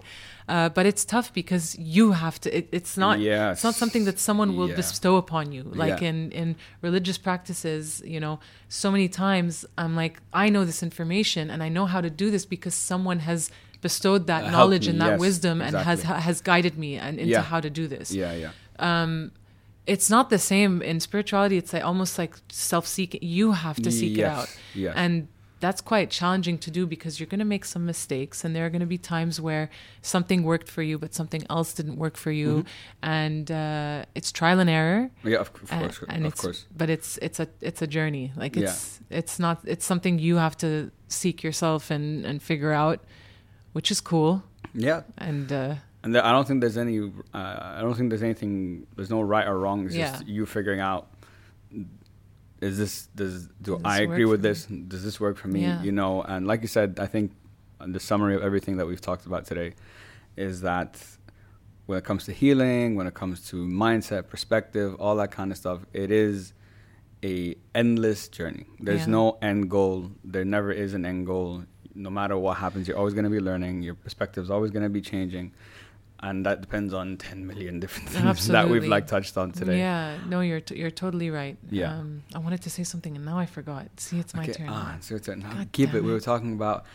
Uh, but it's tough because you have to. It, it's not. It's not something that someone will Yeah. bestow upon you. Like Yeah. in in religious practices, you know, so many times I'm like, I know this information and I know how to do this because someone has bestowed that Helped knowledge me, and that yes, wisdom and has exactly. has guided me and into Yeah. how to do this. yeah yeah Um, It's not the same in spirituality. It's like almost like self seeking. You have to seek it out, yes. and that's quite challenging to do because you're going to make some mistakes, and there are going to be times where something worked for you, but something else didn't work for you, Mm-hmm. and uh, it's trial and error. yeah of, of course and of it's, course but it's it's a it's a journey. Like Yeah. it's it's not it's something you have to seek yourself and and figure out, which is cool. yeah And uh, And there, I don't think there's any. Uh, I don't think there's anything. There's no right or wrong. It's just Yeah. you figuring out. Is this does do Does I agree with for me? this? Does this work for me? Yeah. You know, and like you said, I think the summary of everything that we've talked about today is that when it comes to healing, when it comes to mindset, perspective, all that kind of stuff, it is a endless journey. There's Yeah. no end goal. There never is an end goal. No matter what happens, you're always going to be learning. Your perspective is always going to be changing, and that depends on 10 million different things that we've like touched on today. Yeah, no, you're t- you're totally right. Yeah. Um, I wanted to say something and now I forgot. See, it's my okay, turn. ah, it's your turn. Now. God Keep it. damn We were talking about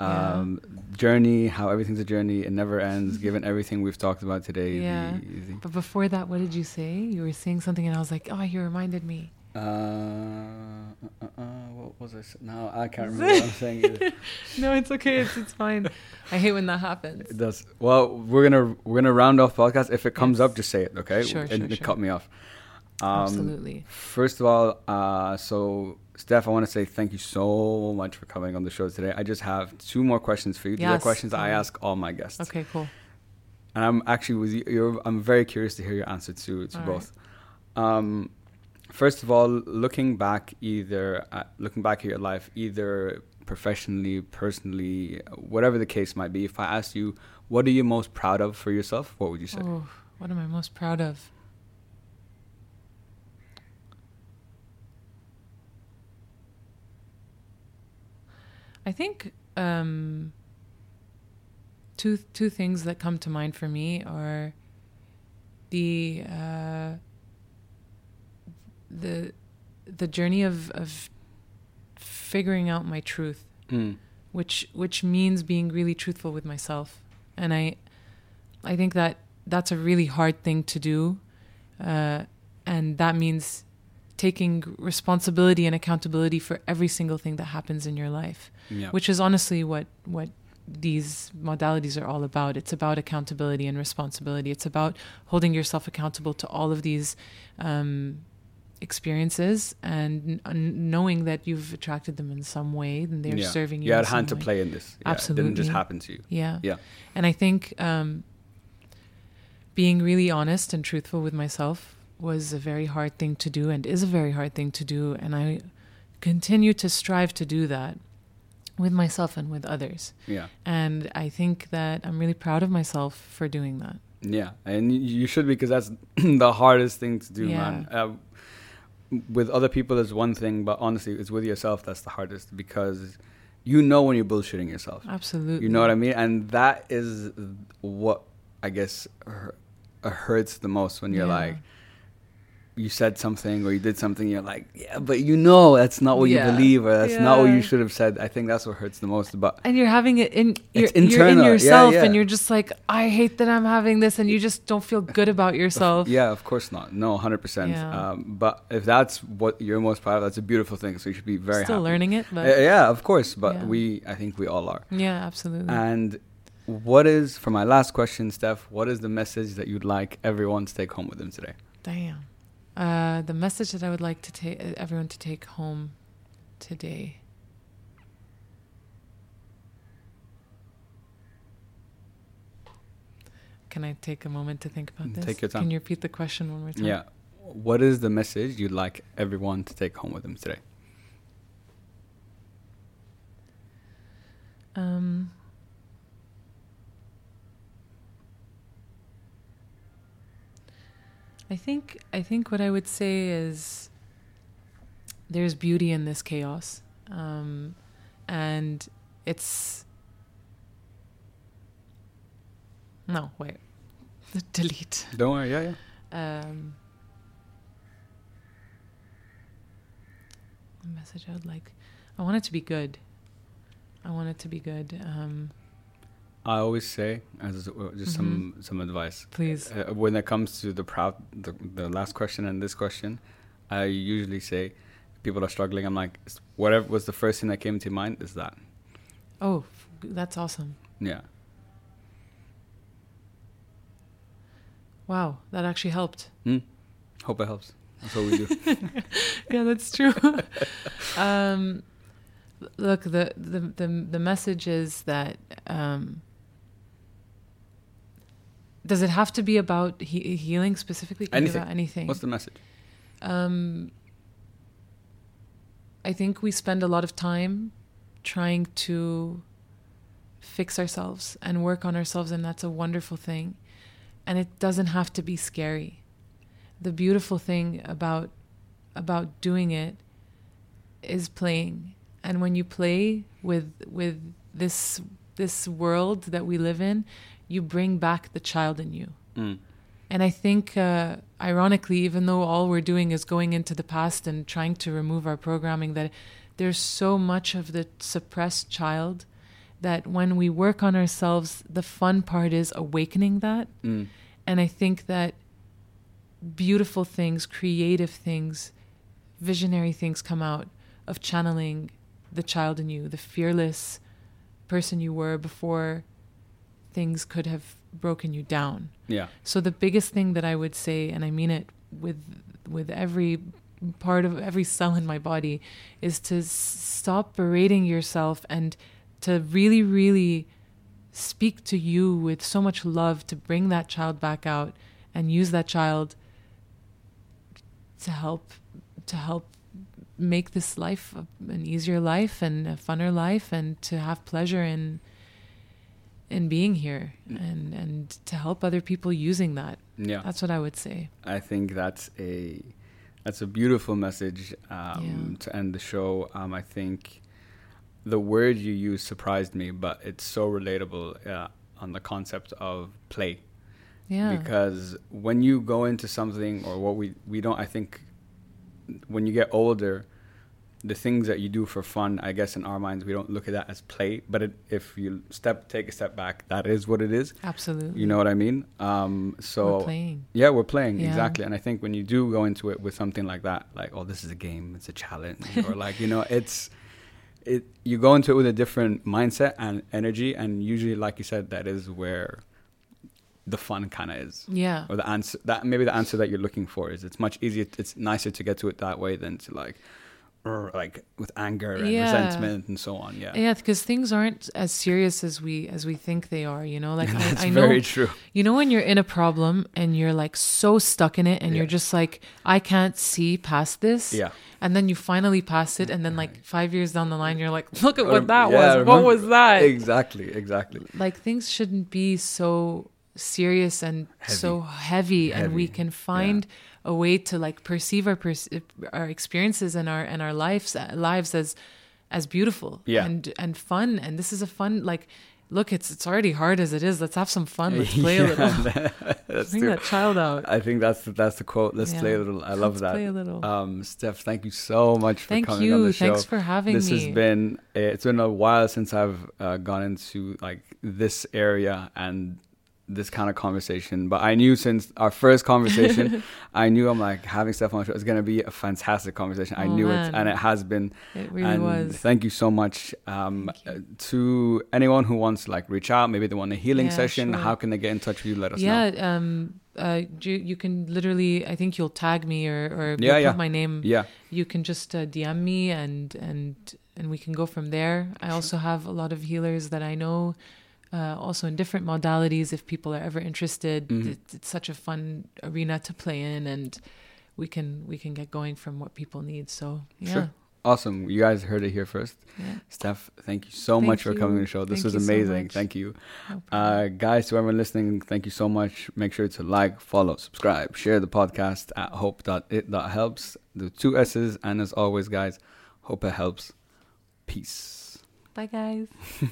Yeah. um, journey, how everything's a journey. It never ends. Given everything we've talked about today, Yeah. But before that, what did you say? You were saying something, and I was like, "Oh, you reminded me." Uh, uh, uh, what was I? s- No, I can't remember what I'm saying. No, it's okay. It's it's fine. I hate when that happens. It does. Well, we're gonna we're gonna round off podcast. If it comes Yes. up, just say it, okay? Sure, and sure, and sure. cut me off. Um, Absolutely. First of all, uh, so Steph, I want to say thank you so much for coming on the show today. I just have two more questions for you. These are Yes, questions I ask all my guests. Okay, cool. and I'm actually with you. You're, I'm very curious to hear your answer to to All both. Um, first of all, looking back, either at, looking back at your life, either professionally, personally, whatever the case might be. If I asked you, what are you most proud of for yourself? What would you say? Oh, what am I most proud of? I think um, two two things that come to mind for me are the uh, the the journey of of figuring out my truth Mm. which which means being really truthful with myself and i i think that that's a really hard thing to do uh, and that means taking responsibility and accountability for every single thing that happens in your life Yeah. which is honestly what what these modalities are all about it's about accountability and responsibility it's about holding yourself accountable to all of these um, experiences and n- knowing that you've attracted them in some way and they're yeah. serving you You had a hand to play in this. Yeah, It didn't just Absolutely. happen to you. Yeah. Yeah. And I think um, being really honest and truthful with myself was a very hard thing to do and is a very hard thing to do. And I continue to strive to do that with myself and with others. Yeah. And I think that I'm really proud of myself for doing that. Yeah, and you should because that's the hardest thing to do, Yeah. man. Uh, with other people is one thing, but honestly, it's with yourself that's the hardest because you know when you're bullshitting yourself. Absolutely. You know what I mean? And that is what I guess hurts the most when you're Yeah. like, you said something or you did something, you're like, yeah, but you know that's not what Yeah. you believe or that's not what you should have said. I think that's what hurts the most. But and you're having it in you're, It's you're in internal. Yeah, yourself yeah. and you're just like i hate that i'm having this and you just don't feel good about yourself Yeah, of course not. No, hundred percent. Yeah. Um, but if that's what you're most proud of, that's a beautiful thing. So you should be very still happy. learning it but Uh, yeah, of course. But Yeah. we, I think we all are. yeah absolutely And what is, for my last question, Steph? What is the message that you'd like everyone to take home with them today? Damn. Uh, the message that I would like to take everyone to take home today. Can I take a moment to think about this? take your time. Can you repeat the question one more time? Yeah. What is the message you'd like everyone to take home with them today? Um, I think I think what I would say is there's beauty in this chaos, um, and it's no wait delete. Don't worry. Yeah, yeah. Um, a message I would like. I want it to be good. I want it to be good. Um, I always say, as uh, just some some advice, please. uh, when it comes to the proud, the, the last question and this question, I usually say, people are struggling. I'm like, whatever was the first thing that came to mind is that. Oh, that's awesome. Yeah. Wow, that actually helped. Hmm. Hope it helps. That's what we do. yeah, that's true. um, look, the, the the the message is that um, does it have to be about he- healing specifically? Can Anything. about anything. What's the message? Um, I think we spend a lot of time trying to fix ourselves and work on ourselves, and that's a wonderful thing. and it doesn't have to be scary. The beautiful thing about about doing it is playing. And when you play with with this this world that we live in, you bring back the child in you. Mm. And I think, uh, ironically, even though all we're doing is going into the past and trying to remove our programming, that there's so much of the suppressed child that when we work on ourselves, the fun part is awakening that. Mm. And I think that beautiful things, creative things, visionary things come out of channeling the child in you, the fearless person you were before things could have broken you down. Yeah. So the biggest thing that I would say, and I mean it with with every part of every cell in my body, is to s- stop berating yourself and to really, really speak to you with so much love to bring that child back out and use that child to help to help make this life an easier life and a funner life and to have pleasure in in being here and and to help other people using that Yeah. that's what i would say I think that's a that's a beautiful message um, Yeah. to end the show. Um, I think the word you used surprised me, but it's so relatable uh, on the concept of play. yeah Because when you go into something, or what we we don't, I think when you get older, the things that you do for fun, I guess in our minds we don't look at that as play. But it, if you step take a step back, that is what it is. absolutely You know what I mean? Um, so we're playing yeah, we're playing Yeah. exactly, and I think when you do go into it with something like that, like oh, this is a game, it's a challenge, or like you know, it's it. You go into it with a different mindset and energy, and usually, like you said, that is where the fun kind of is, yeah or the answer that maybe the answer that you're looking for is. It's much easier. It's nicer to get to it that way than to like, or like with anger and Yeah. resentment and so on. Yeah, yeah because things aren't as serious as we as we think they are you know like that's I, I know very true. you know when you're in a problem and you're like so stuck in it and you're just like i can't see past this Yeah. and then you finally pass it and then like five years down the line you're like look at what um, that yeah, was what was that Exactly, exactly. like things shouldn't be so serious and so heavy, and we can find a way to like perceive our our experiences and our and our lives lives as as beautiful Yeah. and and fun and this is a fun like look it's it's already hard as it is let's have some fun let's play a Yeah, little that's bring true. that child out I think that's the, that's the quote. Let's Yeah. play a little. I love Let's that. play a little. Um, Steph, thank you so much for thank coming on the show. thanks for having this me has been it's been a while since I've uh, gone into like this area and this kind of conversation. But I knew since our first conversation, I knew I'm like having Steph on the show is going to be a fantastic conversation. I Oh, knew man. it, and it has been. it really and was Thank you so much. Um, you. uh, to anyone who wants to like reach out, maybe they want a healing Yeah, session. sure. How can they get in touch with you? Let us yeah know. Yeah. Um uh you, you can literally i think you'll tag me or or Yeah, yeah. my name Yeah. you can just uh, DM me and and and we can go from there. I also have a lot of healers that I know, uh, also in different modalities. If people are ever interested, Mhm. it, it's such a fun arena to play in, and we can we can get going from what people need. So yeah, Sure. Awesome. You guys heard it here first. yeah. Steph, thank you so Thank much for coming to the show. This Thank was you so amazing. thank you. No. Uh, guys, to everyone listening, thank you so much. Make sure to like, follow, subscribe, share the podcast at hope.it.helps. The two S's. And as always, guys, hope it helps. Peace. Bye guys.